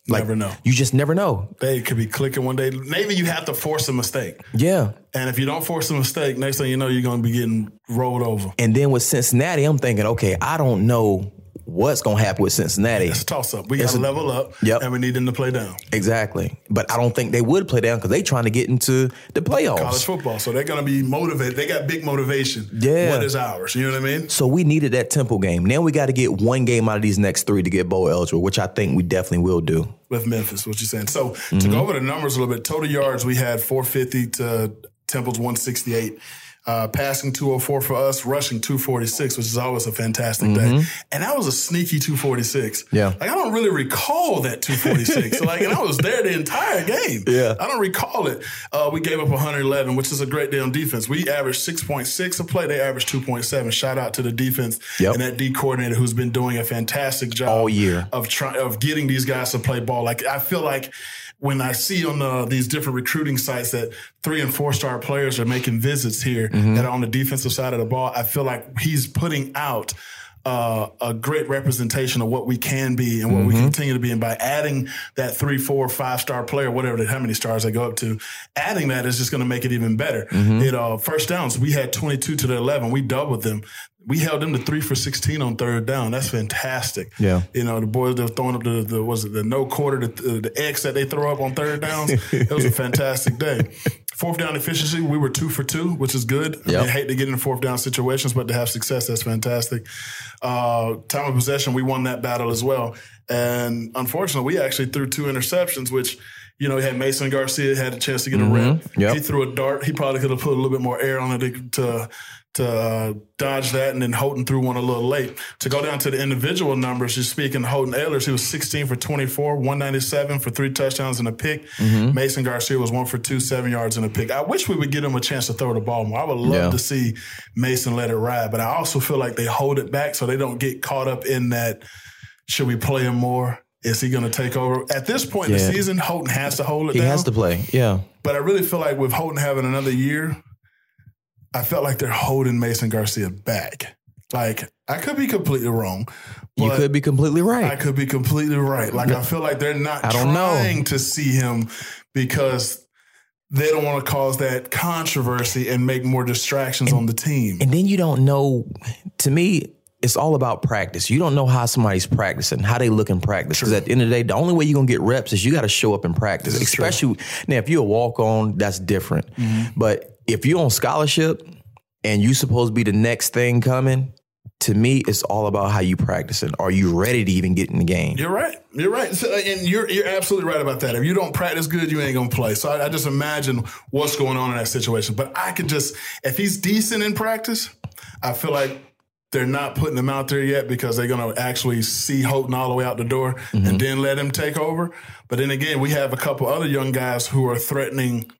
Never know. You just never know. They could be clicking one day. Maybe you have to force a mistake. Yeah. And if you don't force a mistake, next thing you know, you're going to be getting rolled over. And then with Cincinnati, I'm thinking, okay, I don't know what's going to happen with Cincinnati. It's a toss up. We got to level up, Yep. and we need them to play down. Exactly. But I don't think they would play down because they're trying to get into the playoffs. College football. So they're going to be motivated. They got big motivation. Yeah. What is ours? You know what I mean? So we needed that Temple game. Now we got to get one game out of these next three to get bowl eligible, which I think we definitely will do. With Memphis, what you're saying. So Mm-hmm. to go over the numbers a little bit, total yards we had 450 to Temple's 168. Uh, passing 204 for us, rushing 246, which is always a fantastic day. And that was a sneaky 246. Mm-hmm. Yeah. Like I don't really recall that 246. so like, and I was there the entire game. Yeah. I don't recall it. Uh, we gave up 111, which is a great day on defense. We averaged 6.6 a play. They averaged 2.7. Shout out to the defense Yep. and that D coordinator who's been doing a fantastic job All year. of trying of getting these guys to play ball. Like I feel like when I see on the, these different recruiting sites that three and four star players are making visits here Mm-hmm. that are on the defensive side of the ball, I feel like he's putting out uh, a great representation of what we can be and what we Mm-hmm. continue to be. And by adding that three, four, five star player, whatever, how many stars they go up to, adding that is just going to make it even better. Mm-hmm. You know, first downs, we had 22 to the 11. We doubled them. We held them to three for 16 on third down. That's fantastic. Yeah. You know, the boys they're throwing up the, the was it the no quarter, the, the X that they throw up on third downs. it was a fantastic day. Fourth down efficiency, we were two for two, which is good. I, mean, I hate to get in fourth down situations, but to have success, that's fantastic. Uh, time of possession, we won that battle as well. And unfortunately, we actually threw two interceptions, which, you know, had Mason Garcia had a chance to get a rep. Yep. He threw a dart. He probably could have put a little bit more air on it to to uh, dodge that, and then Holton threw one a little late. To go down to the individual numbers, you're speaking Holton Ahlers, he was 16 for 24, 197 for three touchdowns and a pick. Mason Garcia was one for two, seven yards and a pick. I wish we would get him a chance to throw the ball more. I would love Yeah. to see Mason let it ride, but I also feel like they hold it back so they don't get caught up in that. Should we play him more? Is he going to take over? At this point in the season, Holton has to hold it He down. has to play. Yeah. But I really feel like with Holton having another year, I felt like they're holding Mason Garcia back. Like I could be completely wrong. You could be completely right. I could be completely right. Like I feel like they're not I don't know. trying to see him because they don't want to cause that controversy and make more distractions on the team. And then you don't know. To me, it's all about practice. You don't know how somebody's practicing, how they look in practice. Because at the end of the day, the only way you're gonna get reps is you got to show up in practice. True. Especially now, if you're a walk on, that's different. Mm-hmm. But if you're on scholarship and you supposed to be the next thing coming, to me, it's all about how you practicing. Are you ready to even get in the game? You're right. You're right. So, and you're you're absolutely right about that. If you don't practice good, you ain't gonna play. So I, I just imagine what's going on in that situation. But I could just if he's decent in practice, I feel like they're not putting him out there yet because they're gonna actually see Holton all the way out the door and mm-hmm. then let him take over. But then again, we have a couple other young guys who are threatening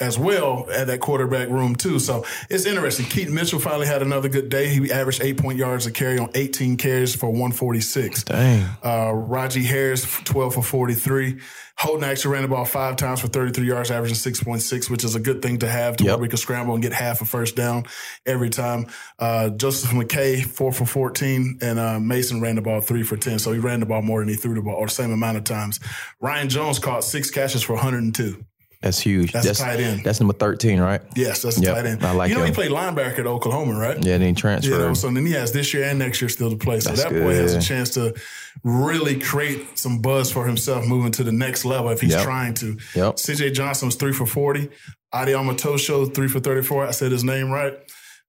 as well at that quarterback room too. So it's interesting. Keaton Mitchell finally had another good day. He averaged eight point yards a carry on 18 carries for 146. Dang. Uh, Rahjai Harris, 12 for 43. Holton actually ran the ball five times for 33 yards, averaging 6.6, which is a good thing to have to Yep. where we can scramble and get half a first down every time. Uh, Joseph McKay, four for 14, and uh, Mason ran the ball three for 10. So he ran the ball more than he threw the ball, or the same amount of times. Ryan Jones caught six catches for 102. That's huge. That's tight end. That's number 13, right? Yes, that's a Yep, tight end. I like you know, he him. played linebacker at Oklahoma, right? Yeah, then he transferred. Know, so then he has this year and next year still to play. So That's that boy has a chance to really create some buzz for himself moving to the next level if he's Yep. trying to. Yep. CJ Johnson was three for 40. Audie Omotosho, three for 34. I said his name right.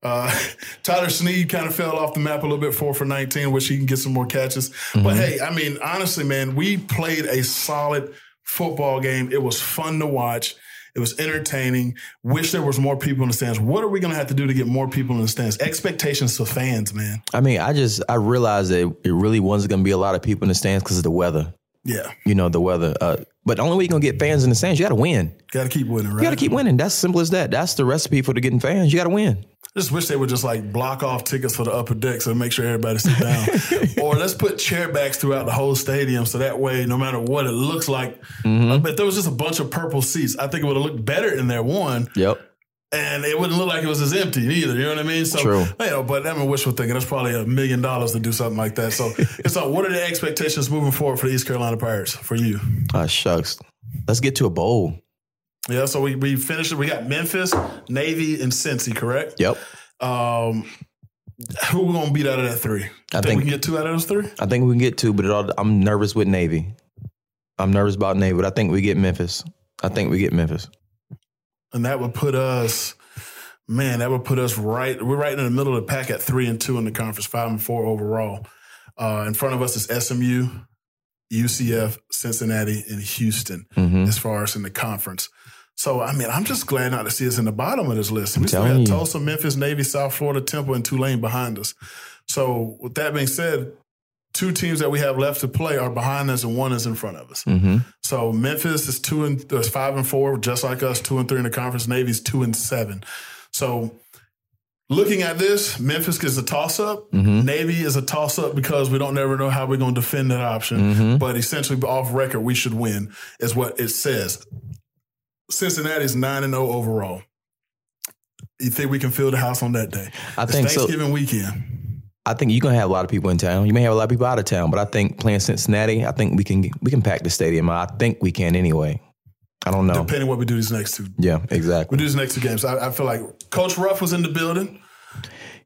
Uh, Tyler Snead kind of fell off the map a little bit, four for 19, which he can get some more catches. Mm-hmm. But hey, I mean, honestly, man, we played a solid football game. It was fun to watch. It was entertaining. Wish there was more people in the stands. What are we going to have to do to get more people in the stands? Expectations for fans, man. I mean, I just I realized that it really wasn't going to be a lot of people in the stands because of the weather. Yeah, You know, the weather. Uh, but the only way you're going to get fans in the stands, you got to win. got to keep winning, right? You got to keep winning. That's simple as that. That's the recipe for the getting fans. You got to win. Just wish they would just like block off tickets for the upper deck so make sure everybody sit down. or let's put chair backs throughout the whole stadium so that way, no matter what it looks like, Mm-hmm. uh, if there was just a bunch of purple seats, I think it would have looked better in there one, Yep. and it wouldn't look like it was as empty either. You know what I mean? So, True. You know, but I'm a wishful thinking. That's probably a million dollars to do something like that. So, it's like, what are the expectations moving forward for the East Carolina Pirates for you? Ah, shucks. Let's get to a bowl. Yeah, so we we finished it. We got Memphis, Navy, and Cincy, correct? Yep. Um, who we gonna beat out of that three? I think, think- we can get two out of those three. I think we can get two, but it all, I'm nervous with Navy. I'm nervous about Navy, but I think we get Memphis. I think we get Memphis. and that would put us, man, that would put us right. We're right in the middle of the pack at three and two in the conference, five and four overall. Uh, in front of us is SMU, UCF, Cincinnati, and Houston hmm as far as in the conference. So I mean, I'm just glad not to see us in the bottom of this list. We still got. Tulsa, Memphis, Navy, South Florida, Temple, and Tulane behind us. So with that being said, two teams that we have left to play are behind us, and one is in front of us. Mm-hmm. So Memphis is two and is five and four, just like us, two and three in the conference. Navy's two and seven. So looking at this, Memphis is a toss up. Navy is a toss up because we don't never know how we're going to defend that option. But essentially, off record, we should win, is what it says. Cincinnati's nine and zero overall. You think we can fill the house on that day? I It's think so. Thanksgiving weekend. I think you're gonna have a lot of people in town. You may have a lot of people out of town, but I think playing Cincinnati, I think we can we can pack the stadium. I think we can anyway. I don't know. Depending what we do these next two, Yeah, exactly. we do these next two games. I, I feel like Coach Ruff was in the building.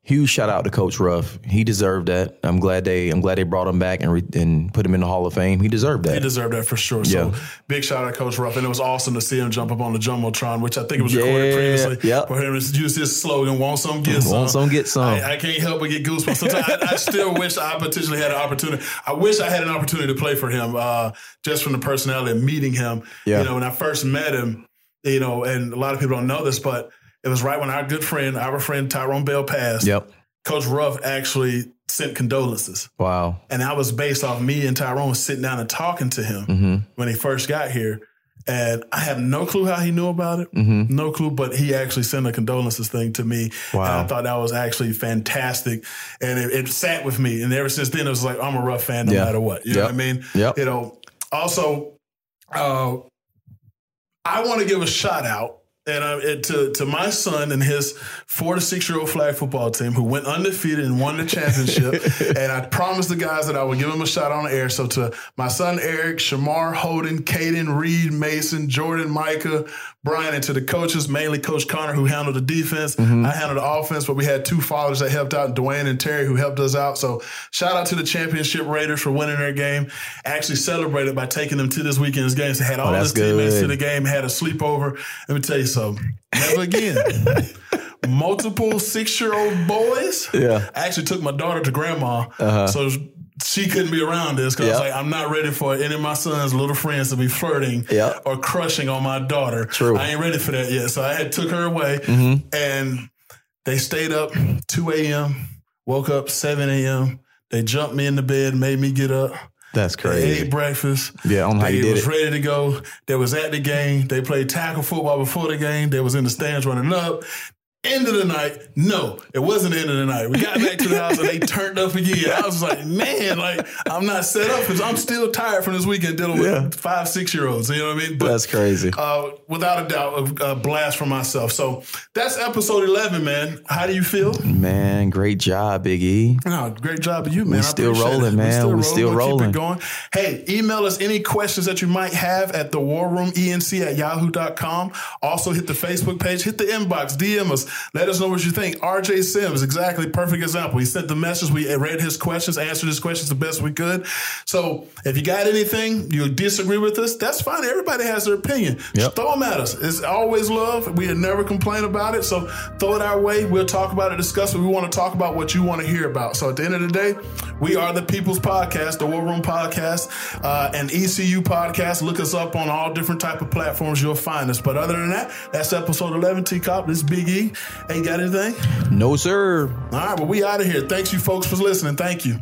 Huge shout out to Coach Ruff. He deserved that. I'm glad they I'm glad they brought him back and re, and put him in the Hall of Fame. He deserved that. He deserved that for sure. So Yeah. big shout out to Coach Ruff. And it was awesome to see him jump up on the Jumbotron, which I think it was recorded Yeah, previously. yep. For him to use his slogan, want some, get some. Want some, get some. I, I can't help but get goosebumps. Sometimes I, I still wish I potentially had an opportunity. I wish I had an opportunity to play for him, uh, just from the personality of meeting him. Yeah. You know, when I first met him, you know, and a lot of people don't know this, but it was right when our good friend, our friend Tyrone Bell passed. Yep. Coach Ruff actually sent condolences. Wow. And that was based off me and Tyrone sitting down and talking to him Mm-hmm. when he first got here. And I have no clue how he knew about it. Mm-hmm. No clue, but he actually sent a condolences thing to me. Wow. And I thought that was actually fantastic. And it, it sat with me. And ever since then, it was like, I'm a Ruff fan no Yeah. matter what. You know what I mean? Yep. You know, also, uh, I want to give a shout out and uh, it- to to my son and his four to six year old flag football team who went undefeated and won the championship. and I promised the guys that I would give them a shot on the air. So to my son Eric, Shamar, Holden, Caden, Reed, Mason, Jordan, Micah, Brian, and to the coaches, mainly Coach Connor who handled the defense. I handled the offense, but we had two fathers that helped out, Dwayne and Terry, who helped us out. So shout out to the championship Raiders for winning their game. Actually celebrated by taking them to this weekend's game. So had all that's his teammates to the game, had a sleepover. Let me tell you something. Never again. Multiple six year old boys. Yeah. I actually took my daughter to grandma. So she couldn't be around this because I was like, I'm not ready for any of my son's little friends to be flirting Yeah. or crushing on my daughter. True. I ain't ready for that yet. So I had took her away Mm-hmm. and they stayed up 2 a.m., woke up 7 a.m. They jumped me in the bed, made me get up. That's They crazy. ate breakfast. Yeah, know how they you did was it. ready to go. They was at the game. They played tackle football before the game. They was in the stands running up. End of the night, no, it wasn't the end of the night. We got back to the house and they turned up again. I was like, man, like I'm not set up because I'm still tired from this weekend dealing with Yeah. five, six year olds. You know what I mean? But That's crazy. uh, without a doubt, a, a blast for myself. So that's episode 11, man. How do you feel? Man, great job, Big E. No, great job to you, man. I still rolling, it. man. We still rolling. Keep it going. Hey, email us any questions that you might have at the War Room ENC at yahoo.com. Also, hit the Facebook page, hit the inbox, DM us. Let us know what you think. RJ Sims, exactly perfect example. He sent the message. We read his questions, answered his questions the best we could. So if you got anything, you disagree with us, that's fine. Everybody has their opinion. Yep. Just throw them at us. It's always love. We never complain about it. So throw it our way. We'll talk about it, discuss it. We want to talk about what you want to hear about. So at the end of the day, we are the People's Podcast, the War Room Podcast, uh, and ECU Podcast. Look us up on all different type of platforms. You'll find us. But other than that, that's episode 11. T Cop, this is Big E. Ain't got anything? No, sir. All right, well, we out of here. Thanks you folks for listening. Thank you.